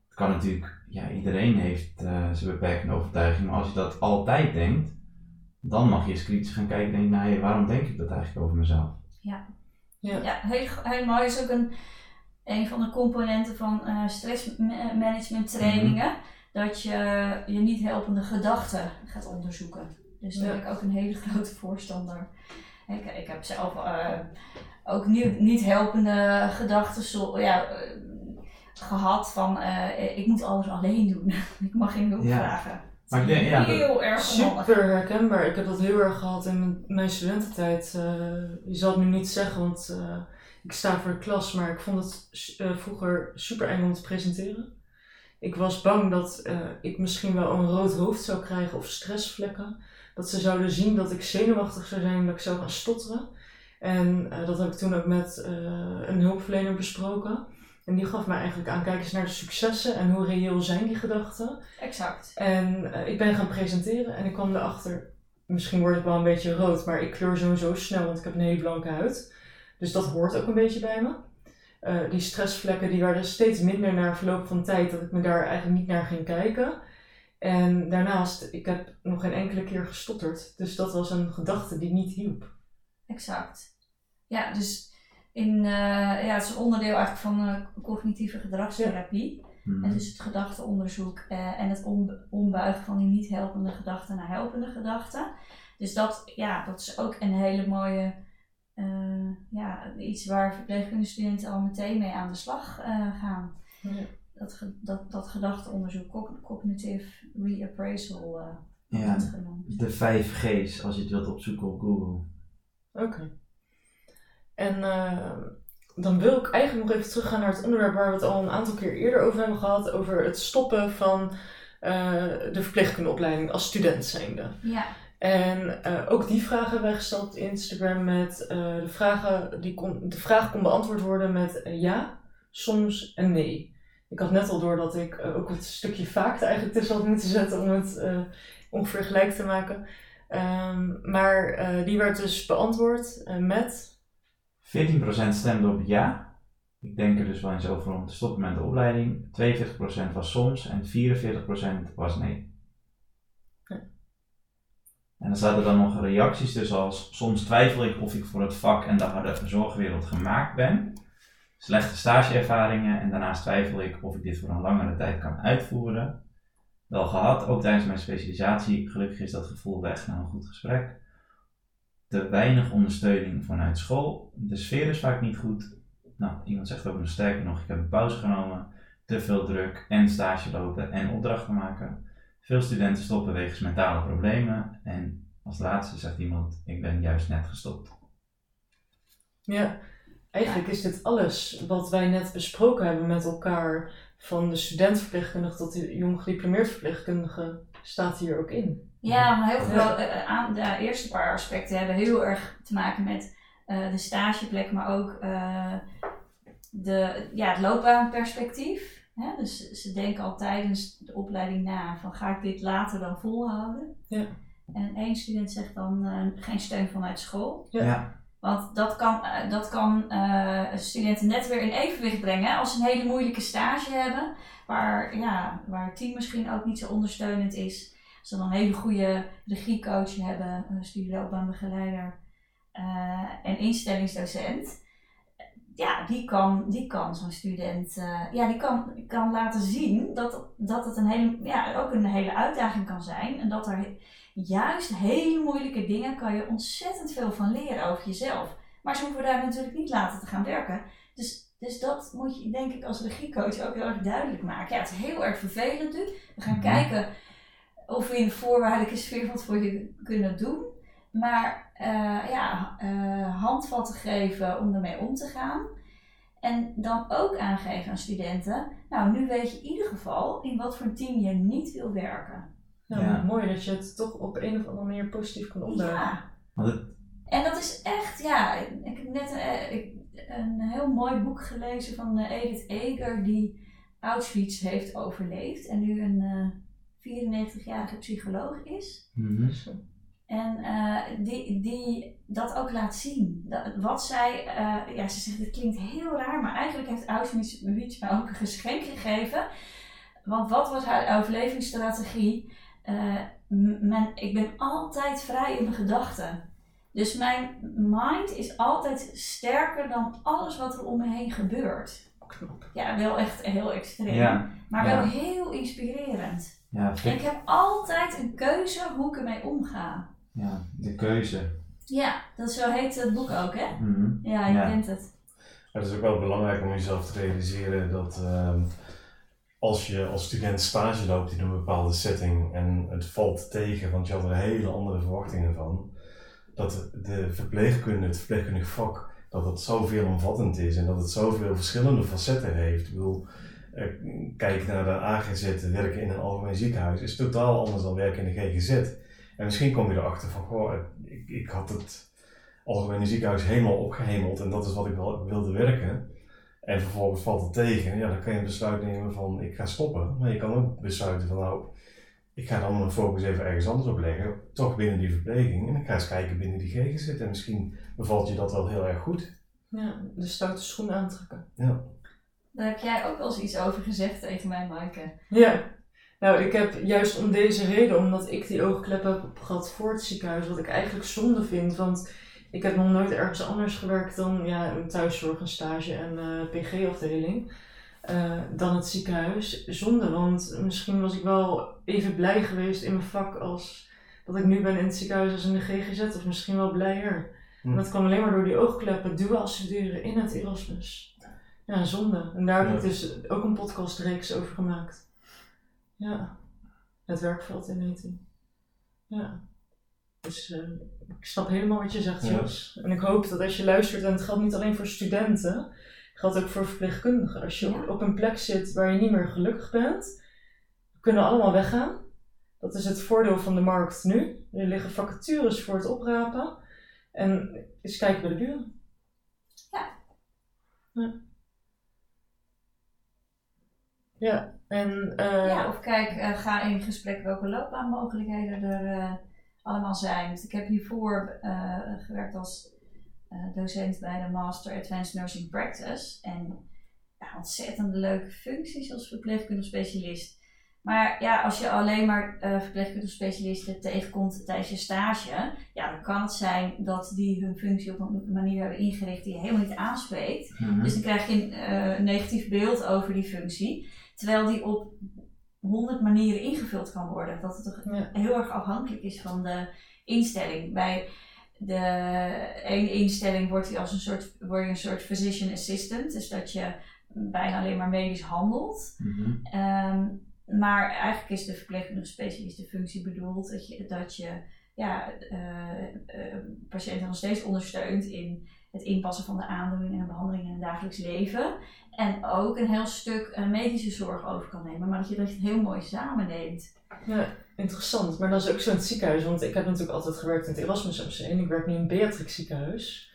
Het kan natuurlijk, ja iedereen heeft eh, zijn beperkende overtuiging, maar als je dat altijd denkt, dan mag je eens kritisch gaan kijken en denken, nou hey, waarom denk ik dat eigenlijk over mezelf? Ja. Ja, heel, heel mooi is ook een, een van de componenten van eh stressmanagement trainingen. Dat je je niet helpende gedachten gaat onderzoeken. Dus daar Ja. ben ik ook een hele grote voorstander. Ik, ik heb zelf eh, ook niet, niet helpende gedachten zo, ja, eh, gehad van ik moet alles alleen doen. ik mag geen hulp Ja. vragen. Maar ik denk, ja, dat- heel erg. Super herkenbaar. Ik heb dat heel erg gehad in mijn- studententijd. Eh, je zal het nu niet zeggen, want eh, ik sta voor de klas, maar ik vond het eh, vroeger super eng om te presenteren. Ik was bang dat eh, ik misschien wel een rood hoofd zou krijgen of stressvlekken. Dat ze zouden zien dat ik zenuwachtig zou zijn en dat ik zou gaan stotteren. En eh, dat heb ik toen ook met eh, een hulpverlener besproken. En die gaf mij eigenlijk aan, kijk eens naar de successen en hoe reëel zijn die gedachten. Exact. En eh, ik ben gaan presenteren en ik kwam erachter, misschien word ik wel een beetje rood, maar ik kleur sowieso snel, want ik heb een hele blanke huid. Dus dat hoort ook een beetje bij me. Eh, die stressvlekken die werden steeds minder na verloop van tijd, dat ik me daar eigenlijk niet naar ging kijken. En daarnaast, ik heb nog geen enkele keer gestotterd. Dus dat was een gedachte die niet hielp. Exact. Ja, dus in, eh, ja, het is een onderdeel eigenlijk van eh, cognitieve gedragstherapie. Mhm. En dus het gedachtenonderzoek eh, en het om, ombuigen van die niet helpende gedachten naar helpende gedachten. Dus dat, ja, dat is ook een hele mooie, eh, ja, iets waar verpleegkundestudenten al meteen mee aan de slag eh, gaan. Ja. Dat, ge- dat, dat gedachtenonderzoek, cog- cognitive reappraisal, eh Ja, wordt het genoemd. de vijf G's als je het wilt opzoeken op Google. Oké. En eh, dan wil ik eigenlijk nog even teruggaan naar het onderwerp waar we het al een aantal keer eerder over hebben gehad. Over het stoppen van eh, de verpleegkundeopleiding als student zijnde. Ja, En eh, ook die vragen hebben wij gesteld op Instagram met eh, de, vragen, die kon, de vraag kon beantwoord worden met ja, soms en nee. ik had net al door dat ik ook het stukje vaak er eigenlijk tussen had moeten zetten om het ongeveer gelijk te maken. Ehm, maar die werd dus beantwoord met 14% stemde op ja. Ik denk er dus wel eens over om te stoppen met de opleiding. 42% was soms en 44% was nee. En dan zaten dan nog reacties tussen als soms twijfel ik of ik voor het vak en de harde zorgwereld gemaakt ben. Slechte stageervaringen en daarnaast twijfel ik of ik dit voor een langere tijd kan uitvoeren. Wel gehad, ook tijdens mijn specialisatie. Gelukkig is dat gevoel weg na een goed gesprek. Te weinig ondersteuning vanuit school. De sfeer is vaak niet goed. Nou, iemand zegt ook nog sterker nog, ik heb een pauze genomen. Te veel druk en stage lopen en opdrachten maken. Veel studenten stoppen wegens mentale problemen. En als laatste zegt iemand, ik ben juist net gestopt. Ja, eigenlijk is dit alles wat wij net besproken hebben met elkaar, van de studentverpleegkundige tot de jong gediplomeerd verpleegkundige, staat hier ook in. Ja, maar heel veel, Ja. eh, aan, de eerste paar aspecten hebben heel erg te maken met eh, de stageplek, maar ook eh, de, ja, het loopbaanperspectief. Hè? Dus ze denken al tijdens de opleiding na van ga ik dit later dan volhouden? Ja. En één student zegt dan eh, geen steun vanuit school. Ja. Want dat kan, eh, dat kan eh, studenten net weer in evenwicht brengen als ze een hele moeilijke stage hebben, waar, ja, waar het team misschien ook niet zo ondersteunend is. Als ze dan een hele goede regiecoach hebben, een studieloopbaanbegeleider eh en instellingsdocent. Ja, die kan, die kan zo'n student eh, ja, die kan, kan laten zien dat, dat het een hele, ja, ook een hele uitdaging kan zijn. En dat er juist hele moeilijke dingen kan je ontzettend veel van leren over jezelf. Maar ze hoeven daar natuurlijk niet laten te gaan werken. Dus, dus dat moet je denk ik als regiecoach ook heel erg duidelijk maken. Ja, het is heel erg vervelend nu. We gaan Mhm. kijken of we in de voorwaardelijke sfeer wat voor je kunnen doen. Maar eh, ja, eh, handvatten geven om ermee om te gaan. En dan ook aangeven aan studenten. Nou, nu weet je in ieder geval in wat voor een team je niet wil werken. Nou, Ja. mooi dat je het toch op een of andere manier positief kan opduiken. Ja. Het, En dat is echt, ja, ik, ik heb net eh, ik, een heel mooi boek gelezen van eh, Edith Eger, die Auschwitz heeft overleefd en nu een eh 94-jarige psycholoog is. Mhm. En eh, die, die dat ook laat zien. Dat, wat zij, eh, ja, ze zegt, het klinkt heel raar, maar eigenlijk heeft Auschwitz mij ook een geschenk gegeven. Want wat was haar overlevingsstrategie? Eh, m- mijn, ik ben altijd vrij in mijn gedachten. Dus mijn mind is altijd sterker dan alles wat er om me heen gebeurt. Ja, wel echt heel extreem. Ja, Maar ja. wel heel inspirerend. Ja, En ik ik- heb altijd een keuze hoe ik ermee omga. ja, de keuze. Ja, dat zo heet het boek ook, hè? Mhm. Ja, je Ja. kent het. Het is ook wel belangrijk om jezelf te realiseren dat ehm, als je als student stage loopt in een bepaalde setting en het valt tegen, want je had er hele andere verwachtingen van, dat de verpleegkunde, het verpleegkundig vak, dat het zoveel omvattend is en dat het zoveel verschillende facetten heeft. Ik bedoel, eh, kijk naar de AGZ, werken in een algemeen ziekenhuis, is totaal anders dan werken in de GGZ. En misschien kom je erachter van, goh, ik, ik had het algemene ziekenhuis helemaal opgehemeld en dat is wat ik wel wilde werken. En vervolgens valt het tegen, ja, dan kan je een besluit nemen van ik ga stoppen. Maar je kan ook besluiten van nou, ik ga dan mijn focus even ergens anders op leggen, toch binnen die verpleging. En ik ga eens kijken binnen die GGZ en misschien bevalt je dat wel heel erg goed. Ja, de stoute schoen aantrekken. Daar heb jij ook wel eens iets over gezegd tegen mij, Maaike. Ja, nou ik heb juist om deze reden, omdat ik die oogklep heb gehad voor het ziekenhuis, wat ik eigenlijk zonde vind, want ik heb nog nooit ergens anders gewerkt dan ja, een thuiszorg, een stage en eh PG-afdeling, eh, dan het ziekenhuis. Zonde, want misschien was ik wel even blij geweest in mijn vak als dat ik nu ben in het ziekenhuis als in de GGZ, of misschien wel blijer. Hm. En dat kwam alleen maar door die oogkleppen, dual studeren in het Erasmus. Ja, zonde. En daar heb ik Ja. dus ook een podcastreeks over gemaakt. Ja, het werkveld in die. Ja. Dus eh, ik snap helemaal wat je zegt, Ja. Jos. En ik hoop dat als je luistert, en het geldt niet alleen voor studenten, het geldt ook voor verpleegkundigen. Als je Ja. op- op een plek zit waar je niet meer gelukkig bent, kunnen we allemaal weggaan. Dat is het voordeel van de markt nu. Er liggen vacatures voor het oprapen. En eens kijken bij de buren. Ja, en eh, Ja, of kijk, eh, ga in gesprek welke loopbaanmogelijkheden er eh, allemaal zijn. Dus ik heb hiervoor eh, gewerkt als eh, docent bij de Master Advanced Nursing Practice. En ja, ontzettend leuke functies als verpleegkundig specialist. Maar ja, als je alleen maar eh verpleegkundig specialisten tegenkomt tijdens je stage, ja, dan kan het zijn dat die hun functie op een manier hebben ingericht die je helemaal niet aanspreekt. Mhm. Dus dan krijg je een eh, negatief beeld over die functie. Terwijl die op honderd manieren ingevuld kan worden. Dat het toch Ja. heel erg afhankelijk is van de instelling. Bij de ene instelling wordt je als een soort, word je een soort physician assistant. Dus dat je bijna alleen maar medisch handelt. Mhm. Ehm, maar eigenlijk is de verpleegkundige specialist de functie bedoeld dat je, dat je ja, eh, eh, patiënten nog steeds ondersteunt in het inpassen van de aandoeningen en behandelingen in het dagelijks leven. En ook een heel stuk eh, medische zorg over kan nemen, maar dat je dat heel mooi samenneemt. Ja, interessant. Maar dat is ook zo in het ziekenhuis, want ik heb natuurlijk altijd gewerkt in het Erasmus MC en ik werk nu in het Beatrix ziekenhuis.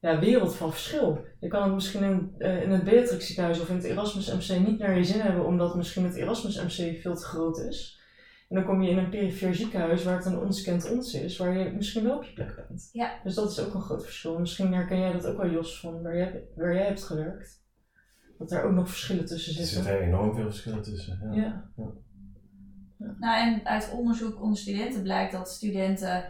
Ja, wereld van verschil. Je kan het misschien in, eh, in het Beatrix ziekenhuis of in het Erasmus MC niet naar je zin hebben, omdat misschien het Erasmus MC veel te groot is. En dan kom je in een perifeer ziekenhuis waar het een ons kent ons is, waar je misschien wel op je plek bent. Ja. Dus dat is ook een groot verschil. Misschien herken jij dat ook wel, Jos, van waar jij, waar jij hebt gewerkt. Dat daar ook nog verschillen tussen Er zitten. zitten enorm veel verschillen tussen. Ja. Ja. Nou, en uit onderzoek onder studenten blijkt dat studenten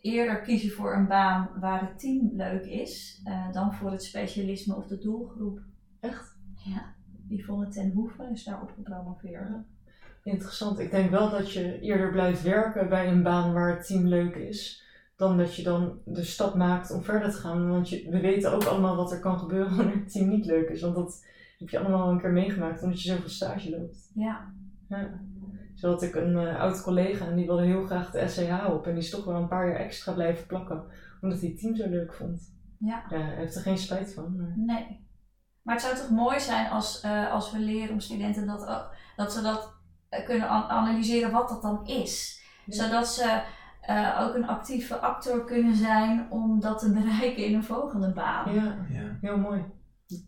eerder kiezen voor een baan waar het team leuk is, eh, dan voor het specialisme of de doelgroep. Echt? Ja, Yvonne ten Hoeven is daarop gepromoveerd. Interessant. Ik denk wel dat je eerder blijft werken bij een baan waar het team leuk is, dan dat je dan de stap maakt om verder te gaan. Want je, we weten ook allemaal wat er kan gebeuren wanneer het team niet leuk is. Want dat heb je allemaal een keer meegemaakt omdat je zoveel stage loopt. Ja, Ja. Zo had ik een eh, oud collega en die wilde heel graag de SCH op. En die is toch wel een paar jaar extra blijven plakken, omdat hij het team zo leuk vond. ja. Ja, hij heeft er geen spijt van. Maar... Nee. Maar het zou toch mooi zijn als, eh, als we leren om studenten dat, ook, dat ze dat eh, kunnen an- analyseren wat dat dan is. Zodat ze eh, ook een actieve actor kunnen zijn om dat te bereiken in een volgende baan. Ja, Ja. heel mooi.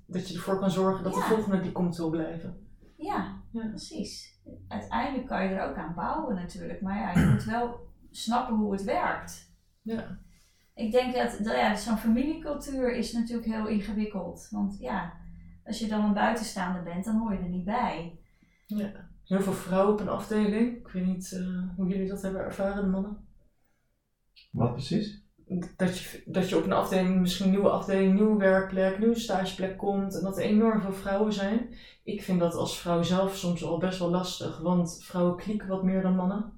Dat je ervoor kan zorgen dat de Ja. volgende die komt wil blijven. Ja, Ja. precies. Uiteindelijk kan je er ook aan bouwen natuurlijk. Maar ja, je moet wel snappen hoe het werkt. Ja. Ik denk dat, dat ja, zo'n familiecultuur is natuurlijk heel ingewikkeld. Want ja, als je dan een buitenstaander bent, dan hoor je er niet bij. Heel veel vrouwen op een afdeling. Ik weet niet eh, hoe jullie dat hebben ervaren, de mannen. Wat precies? Dat je, dat je op een afdeling, misschien een nieuwe afdeling, nieuwe werkplek, nieuwe stageplek komt. En dat er enorm veel vrouwen zijn. Ik vind dat als vrouw zelf soms al best wel lastig. Want vrouwen klieken wat meer dan mannen.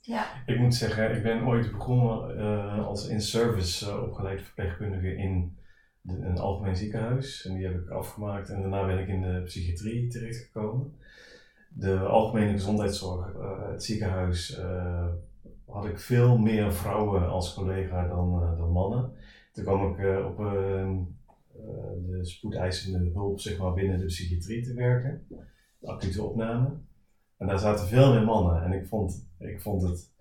Ja, Ik moet zeggen, ik ben ooit begonnen eh, als in-service eh, opgeleid verpleegkundige in de, een algemeen ziekenhuis. En die heb ik afgemaakt en daarna ben ik in de psychiatrie terechtgekomen. De algemene gezondheidszorg, eh, het ziekenhuis, eh, had ik veel meer vrouwen als collega dan, eh, dan mannen. Toen kwam ik eh, op eh, eh, de spoedeisende hulp zeg maar, binnen de psychiatrie te werken, de acute opname. En daar zaten veel meer mannen en ik vond, ik vond het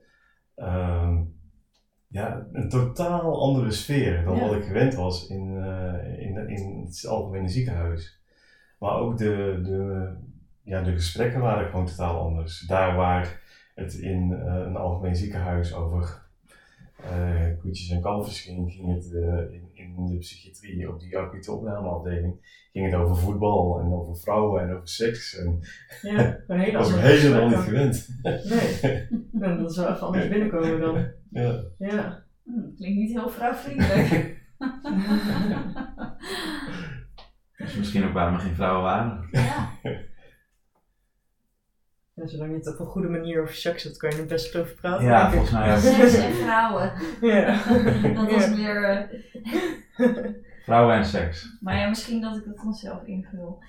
ehm, ja, een totaal andere sfeer dan Ja. wat ik gewend was in, in, in het algemene ziekenhuis. Maar ook de, de, ja, de gesprekken waren gewoon totaal anders. Daar waar het in eh, een algemeen ziekenhuis over eh koetjes en kalfjes ging, ging het eh, in, in de psychiatrie, op die acute opnameafdeling, ging het over voetbal en over vrouwen en over seks. En Ja, een hele dat was ik helemaal niet gewend. Nee, Nou, dat is wel even anders binnenkomen dan. Ja. Ja. hm, klinkt niet heel vrouwvriendelijk. Dus misschien ook waarom er geen vrouwen waren. ja, Ja, zolang je het op een goede manier over seks hebt, kan je er best over praten. Ja, volgens mij ook. seks en vrouwen. Ja. Dat was weer. eh, Vrouwen en seks. maar ja, misschien dat ik het dan zelf invul.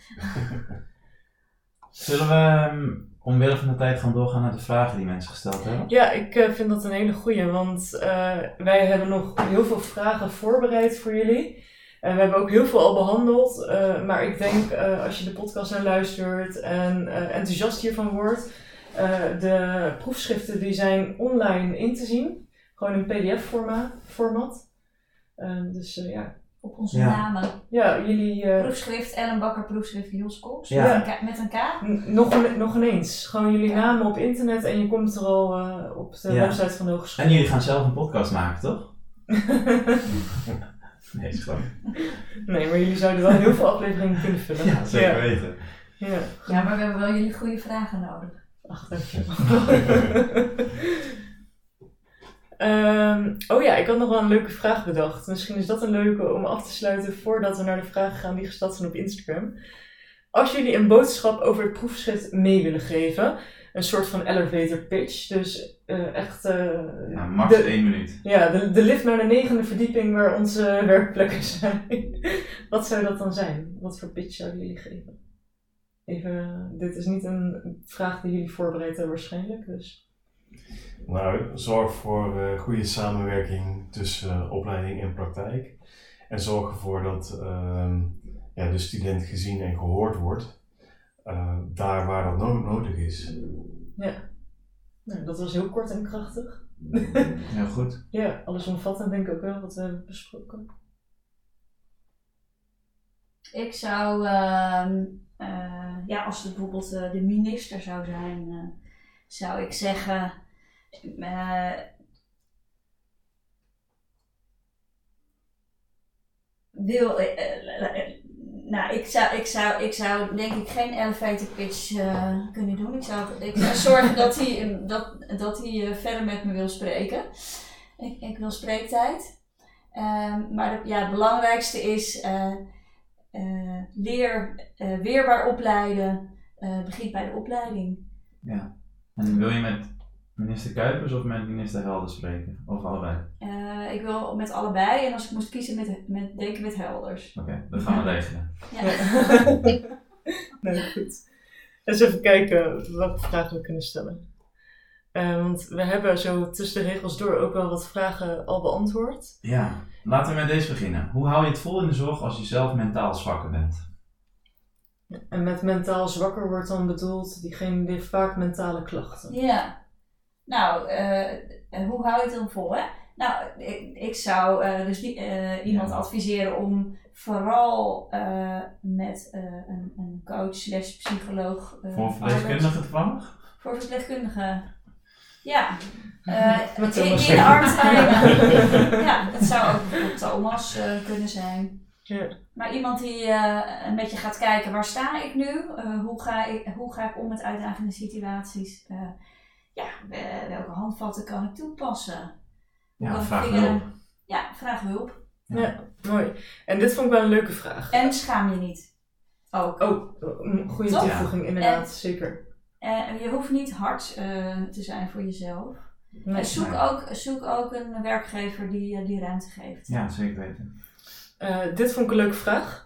Zullen we ehm, omwille van de tijd gaan doorgaan naar de vragen die mensen gesteld hebben? Ja, ik eh, vind dat een hele goeie, want eh, wij hebben nog heel veel vragen voorbereid voor jullie. En we hebben ook heel veel al behandeld, eh, maar ik denk eh, als je de podcast naar luistert en eh, enthousiast hiervan wordt, eh, de proefschriften die zijn online in te zien. Gewoon in pdf-formaat. format. Dus eh, ja, op onze Ja. namen. Ja, jullie... eh, Proefschrift Ellen Bakker, proefschrift Jos Cox. Ja. Met, een K, met een K. n- nog, een, nog ineens. Gewoon jullie namen op internet en je komt er al eh, op de Ja. website van de hogeschool. En jullie gaan zelf een podcast maken, toch? Nee, is gewoon. nee, maar jullie zouden wel heel veel afleveringen kunnen vullen. Ja, zeker Ja. weten. Ja. Ja, maar we hebben wel jullie goede vragen nodig. Ach, dankjewel. Ehm, oh ja, ik had nog wel een leuke vraag bedacht. Misschien is dat een leuke om af te sluiten voordat we naar de vragen gaan die gesteld zijn op Instagram. Als jullie een boodschap over het proefschrift mee willen geven, een soort van elevator pitch, dus eh, echt eh, Ja, max de, één minuut. ja, de, de lift naar de negende verdieping waar onze werkplekken zijn. Wat zou dat dan zijn? Wat voor pitch zouden jullie geven? Even, dit is niet een vraag die jullie voorbereid hebben waarschijnlijk, dus... Nou, zorg voor eh, goede samenwerking tussen opleiding en praktijk. En zorg ervoor dat ehm, ja, de student gezien en gehoord wordt. Eh, daar waar dat no- nodig is. Nou, dat was heel kort en krachtig. Heel goed. Ja, allesomvattend denk ik ook wel wat we hebben besproken. Ik zou, ehm, eh, ja, als het bijvoorbeeld eh, de minister zou zijn, eh, zou ik zeggen. eh, wil, nou, ik zou, ik, zou, ik zou denk ik geen elevator pitch eh, kunnen doen. Ik zou, ik zorgen dat hij, dat, dat hij eh, verder met me wil spreken. Ik, ik wil spreektijd. Ehm, maar ja, het belangrijkste is. eh, leer weerbaar opleiden. begint bij de opleiding. En wil je met minister Kuipers of met minister Helder spreken? Of allebei? Eh, ik wil met allebei en als ik moest kiezen met, met denk ik met helders. Oké, dat gaan we regelen. Ja. nee, goed. Eens even kijken welke vragen we kunnen stellen. Eh, want we hebben zo tussen de regels door ook wel wat vragen al beantwoord. Ja, laten we met deze beginnen. Hoe hou je het vol in de zorg als je zelf mentaal zwakker bent? En met mentaal zwakker wordt dan bedoeld diegene die vaak mentale klachten. Ja. Nou, eh, eh, hoe hou je het dan vol, hè? Nou, ik, ik zou eh, dus die, eh, iemand Ja. adviseren om vooral eh, met eh, een, een coach slash psycholoog... eh, Voor verpleegkundigen toevallig? Voor verpleegkundigen. Ja. Eh, Met in, de arm te nemen. ja, het zou ook bijvoorbeeld Thomas eh, kunnen zijn. Ja. Maar iemand die eh, een beetje gaat kijken, waar sta ik nu? Eh, hoe, ga ik, hoe ga ik om met uitdagende situaties? Eh, ja, we- welke handvatten kan ik toepassen? Ja, vraag dingen- hulp. Ja, vraag hulp. Ja, mooi. En dit vond ik wel een leuke vraag. En schaam je niet. Ook. Oh, een goede Toch? toevoeging, inderdaad, zeker. Eh, je hoeft niet hard eh, te zijn voor jezelf. Nee. En zoek, Nee. ook, zoek ook een werkgever die eh, die ruimte geeft. Ja, zeker weten. Eh, dit vond ik een leuke vraag.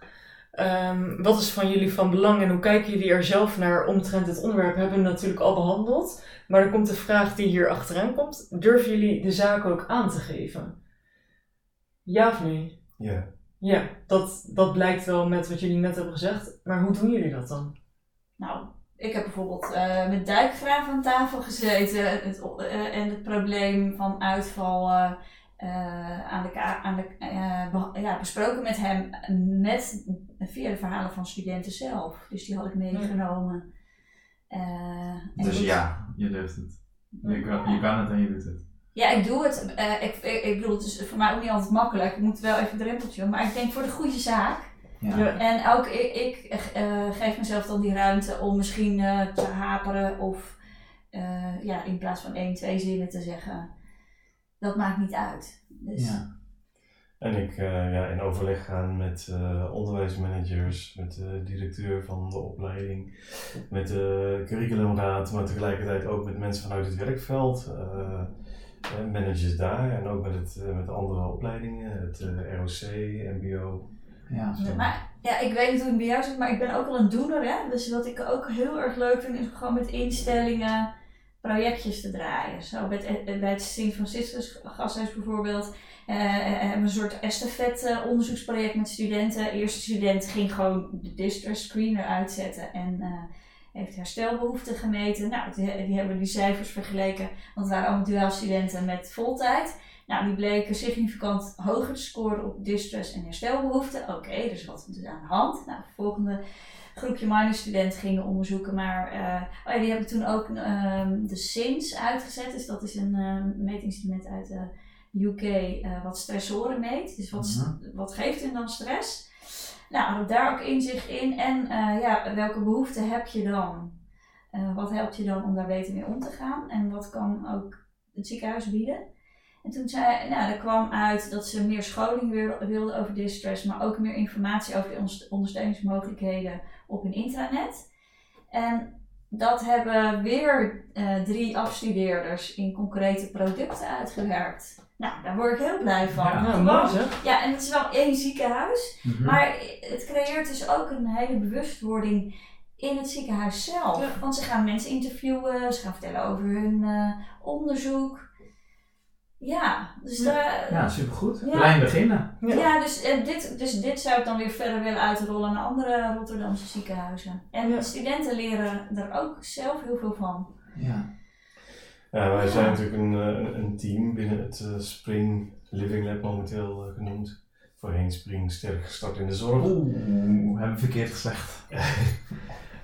Ehm, wat is van jullie van belang en hoe kijken jullie er zelf naar omtrent het onderwerp? Hebben we natuurlijk al behandeld. Maar er komt de vraag die hier achteraan komt. Durven jullie de zaak ook aan te geven? Ja of nee? Ja. Ja, dat, dat blijkt wel met wat jullie net hebben gezegd. Maar hoe doen jullie dat dan? Nou, ik heb bijvoorbeeld eh, met Dijkgraaf aan tafel gezeten het, eh, en het probleem van uitval eh, aan de, aan de, eh, be- ja, besproken met hem met, via de verhalen van studenten zelf. Dus die had ik meegenomen. Eh, Dus goed. ja, je durft het. Je kan, je kan het en je doet het. Ja, ik doe het. Eh, ik, ik, ik bedoel, het is voor mij ook niet altijd makkelijk. Ik moet wel even een drempeltje. Maar ik denk voor de goede zaak. Ja. En ook ik, ik eh, geef mezelf dan die ruimte om misschien te haperen of ja, in plaats van één, twee zinnen te zeggen. Dat maakt niet uit. Dus Ja. En ik eh, ja, in overleg gaan met eh, onderwijsmanagers, met de directeur van de opleiding, met de curriculumraad, maar tegelijkertijd ook met mensen vanuit het werkveld, eh, eh, managers daar en ook met, het, met de andere opleidingen, het ROC, MBO. Ja. Maar ja, ik weet niet hoe het bij jou zit, maar ik ben ook wel een doener. Hè? Dus wat ik ook heel erg leuk vind, is gewoon met instellingen projectjes te draaien. Zo bij het, bij het Sint Franciscus gasthuis bijvoorbeeld. eh, hebben we een soort estafette onderzoeksproject met studenten. De eerste student ging gewoon de distress screener uitzetten en eh, heeft herstelbehoeften gemeten. Nou, die, die hebben die cijfers vergeleken, want het waren allemaal duaalstudenten met voltijd. Nou, die bleken significant hoger te scoren op distress en herstelbehoeften. Oké, dus wat is aan de hand? Nou, het volgende groepje minor-studenten gingen onderzoeken, maar uh, oh ja, die hebben toen ook ehm, de SINS uitgezet. Dus dat is een uh, meetinstrument uit de UK uh, wat stressoren meet. Dus wat, Mhm. wat geeft hen dan stress? Nou, hadden daar ook inzicht in. En uh, ja, welke behoeften heb je dan? Uh, wat helpt je dan om daar beter mee om te gaan? En wat kan ook het ziekenhuis bieden? En toen zei, nou, er kwam uit dat ze meer scholing wilden over distress, maar ook meer informatie over de ondersteuningsmogelijkheden op hun intranet. En dat hebben weer uh, drie afstudeerders in concrete producten uitgewerkt. Nou, daar word ik heel blij van. Ja, nou, mooi zeg. Ja, en het is wel één ziekenhuis, Mhm. maar het creëert dus ook een hele bewustwording in het ziekenhuis zelf. Ja. Want ze gaan mensen interviewen, ze gaan vertellen over hun uh, onderzoek. Ja, dus, daar, Ja, supergoed. Ja. Klein beginnen. ja. Ja. dus, en dit, dus dit zou ik dan weer verder willen uitrollen naar andere Rotterdamse ziekenhuizen. En Ja. studenten leren er ook zelf heel veel van. Ja. Ja, wij Ja. zijn natuurlijk een, eh, een, team binnen het eh, Spring Living Lab momenteel eh, genoemd. Voorheen Spring sterk gestart in de zorg. Oeh, hebben we verkeerd gezegd.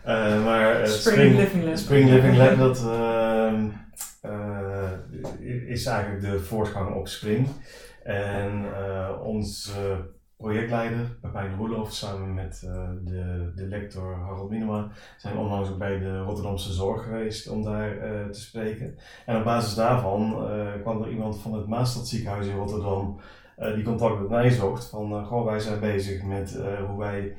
Eh, maar eh, Spring Living Lab. Spring Living Lab dat, ehm, eh, is eigenlijk de voortgang op Spring. En eh, onze projectleider, Pepijn Roelof, samen met eh, de, de lector Harold Minema, zijn onlangs ook bij de Rotterdamse Zorg geweest om daar eh, te spreken. En op basis daarvan kwam er iemand van het Maastadziekenhuis in Rotterdam die contact met mij zocht. Van, goh, wij zijn bezig met hoe wij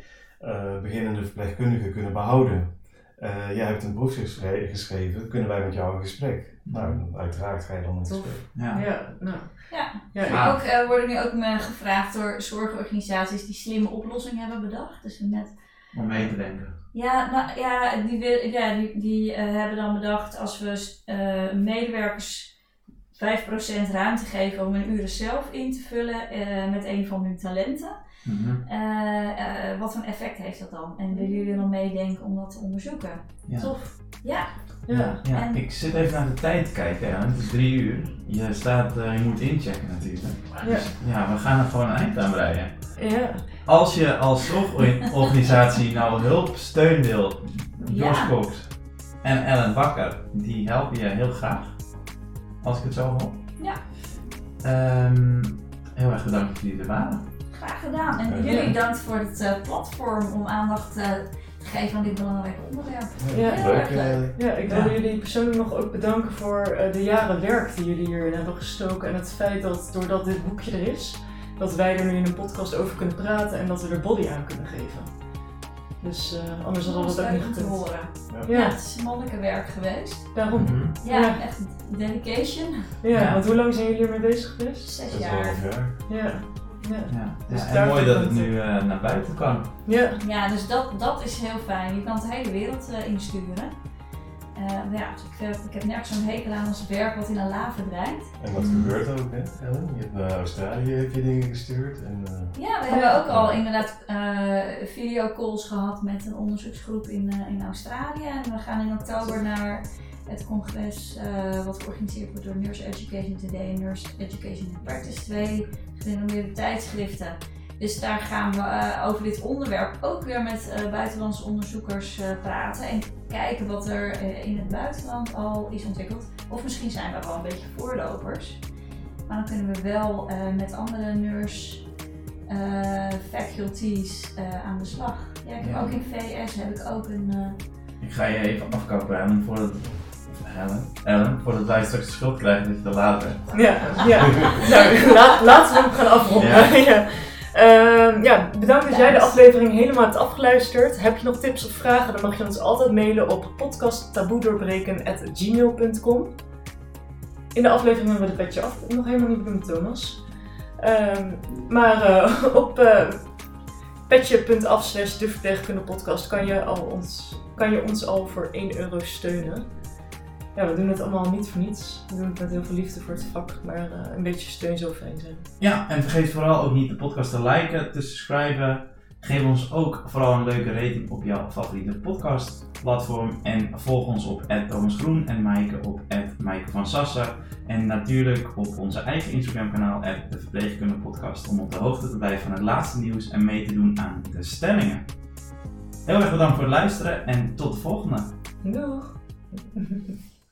beginnende verpleegkundigen kunnen behouden. Eh, jij hebt een proef geschre- geschreven, kunnen wij met jou in gesprek? Nou, uiteraard ga je dan in gesprek. Ja. Ja, nou. Ja. Ja, ik- Ah. Ook eh, worden nu ook me gevraagd door zorgorganisaties die slimme oplossingen hebben bedacht. Dus met Om mee te denken. Ja, nou, ja, die, wil, ja, die, die eh, hebben dan bedacht als we eh, medewerkers 5% ruimte geven om hun uren zelf in te vullen eh, met een van hun talenten. Mhm. eh, eh, wat voor effect heeft dat dan? En willen jullie dan meedenken om dat te onderzoeken? Ja. Tof. Ja, ja. Ja, En- ik zit even naar de tijd te kijken. Het is drie uur. Je, staat, eh, je moet inchecken natuurlijk. Ja. Dus ja, we gaan er gewoon een eind aan breien. ja. Als je als zorgorganisatie nou hulp, steun wil, Jos Ja. Cox en Ellen Bakker, die helpen je heel graag. Als ik het zo hoor. Ja. Ehm, heel erg bedankt dat jullie er waren. Graag gedaan. En Ja. jullie bedankt voor het eh, platform om aandacht eh, te geven aan dit belangrijke onderwerp. Ja. Heel Leuk. erg leuk. Ja, ik Ja. wil jullie persoonlijk nog ook bedanken voor eh, de jaren werk die jullie hierin hebben gestoken. En het feit dat doordat dit boekje er is, dat wij er nu in een podcast over kunnen praten en dat we er body aan kunnen geven. Dus eh, anders hadden we Dat ook niet te horen. Ja, Ja, het is mannelijke werk geweest. daarom. Mhm. Ja, Ja. echt dedication. Ja, Ja. want hoe lang zijn jullie hiermee bezig geweest? Zes dat is jaar. jaar. Ja. Ja. Ja. Dus Ja, en mooi dat het nu eh, naar buiten kan. Ja. Ja, dus dat, dat is heel fijn. Je kan het de hele wereld eh, insturen. Eh, maar ja, ik, heb, ik heb nergens zo'n hekel aan als werk wat in een la verdwijnt. En dat Mm. gebeurt ook, hè, Ellen? Je hebt naar Australië heb je dingen gestuurd. En, eh, Ja, we hebben ook al inderdaad eh videocalls gehad met een onderzoeksgroep in, eh, in Australië. En we gaan in oktober naar het congres eh, wat georganiseerd wordt door Nurse Education Today en Nurse Education in Practice. Twee gerenommeerde tijdschriften. Dus daar gaan we eh, over dit onderwerp ook weer met eh, buitenlandse onderzoekers eh, praten. En kijken wat er eh, in het buitenland al is ontwikkeld. Of misschien zijn we wel een beetje voorlopers. Maar dan kunnen we wel eh, met andere nurse eh, faculties eh, aan de slag. Ja, ik heb Ja. ook in VS heb ik ook een. eh, Ik ga je even afkappen, Ellen, voordat... Ellen, Ellen, voordat wij straks de schuld krijgen dat je te laat bent. Ja, ja. nou, la- laten we hem gaan afronden. Ja. Ehm, ja, bedankt dat jij de aflevering helemaal hebt afgeluisterd. Heb je nog tips of vragen, dan mag je ons altijd mailen op podcasttaboedoorbreken.gmail.com In de aflevering hebben we de petje af nog helemaal niet benoemd, Thomas. Ehm, maar eh, op eh petje.af slash de verpleegkundepodcast kan je, al ons, kan je ons al voor 1 euro steunen. Ja, we doen het allemaal niet voor niets. We doen het met heel veel liefde voor het vak, maar eh, een beetje steun zou fijn zijn. Ja, en vergeet vooral ook niet de podcast te liken, te subscriben. Geef ons ook vooral een leuke rating op jouw favoriete podcastplatform. En volg ons op Thomas Groen en Maaike op Maaike van Sassa. En natuurlijk op onze eigen Instagram kanaal de Verpleegkunde Podcast om op de hoogte te blijven van het laatste nieuws en mee te doen aan de stemmingen. Heel erg bedankt voor het luisteren en tot de volgende. Doeg!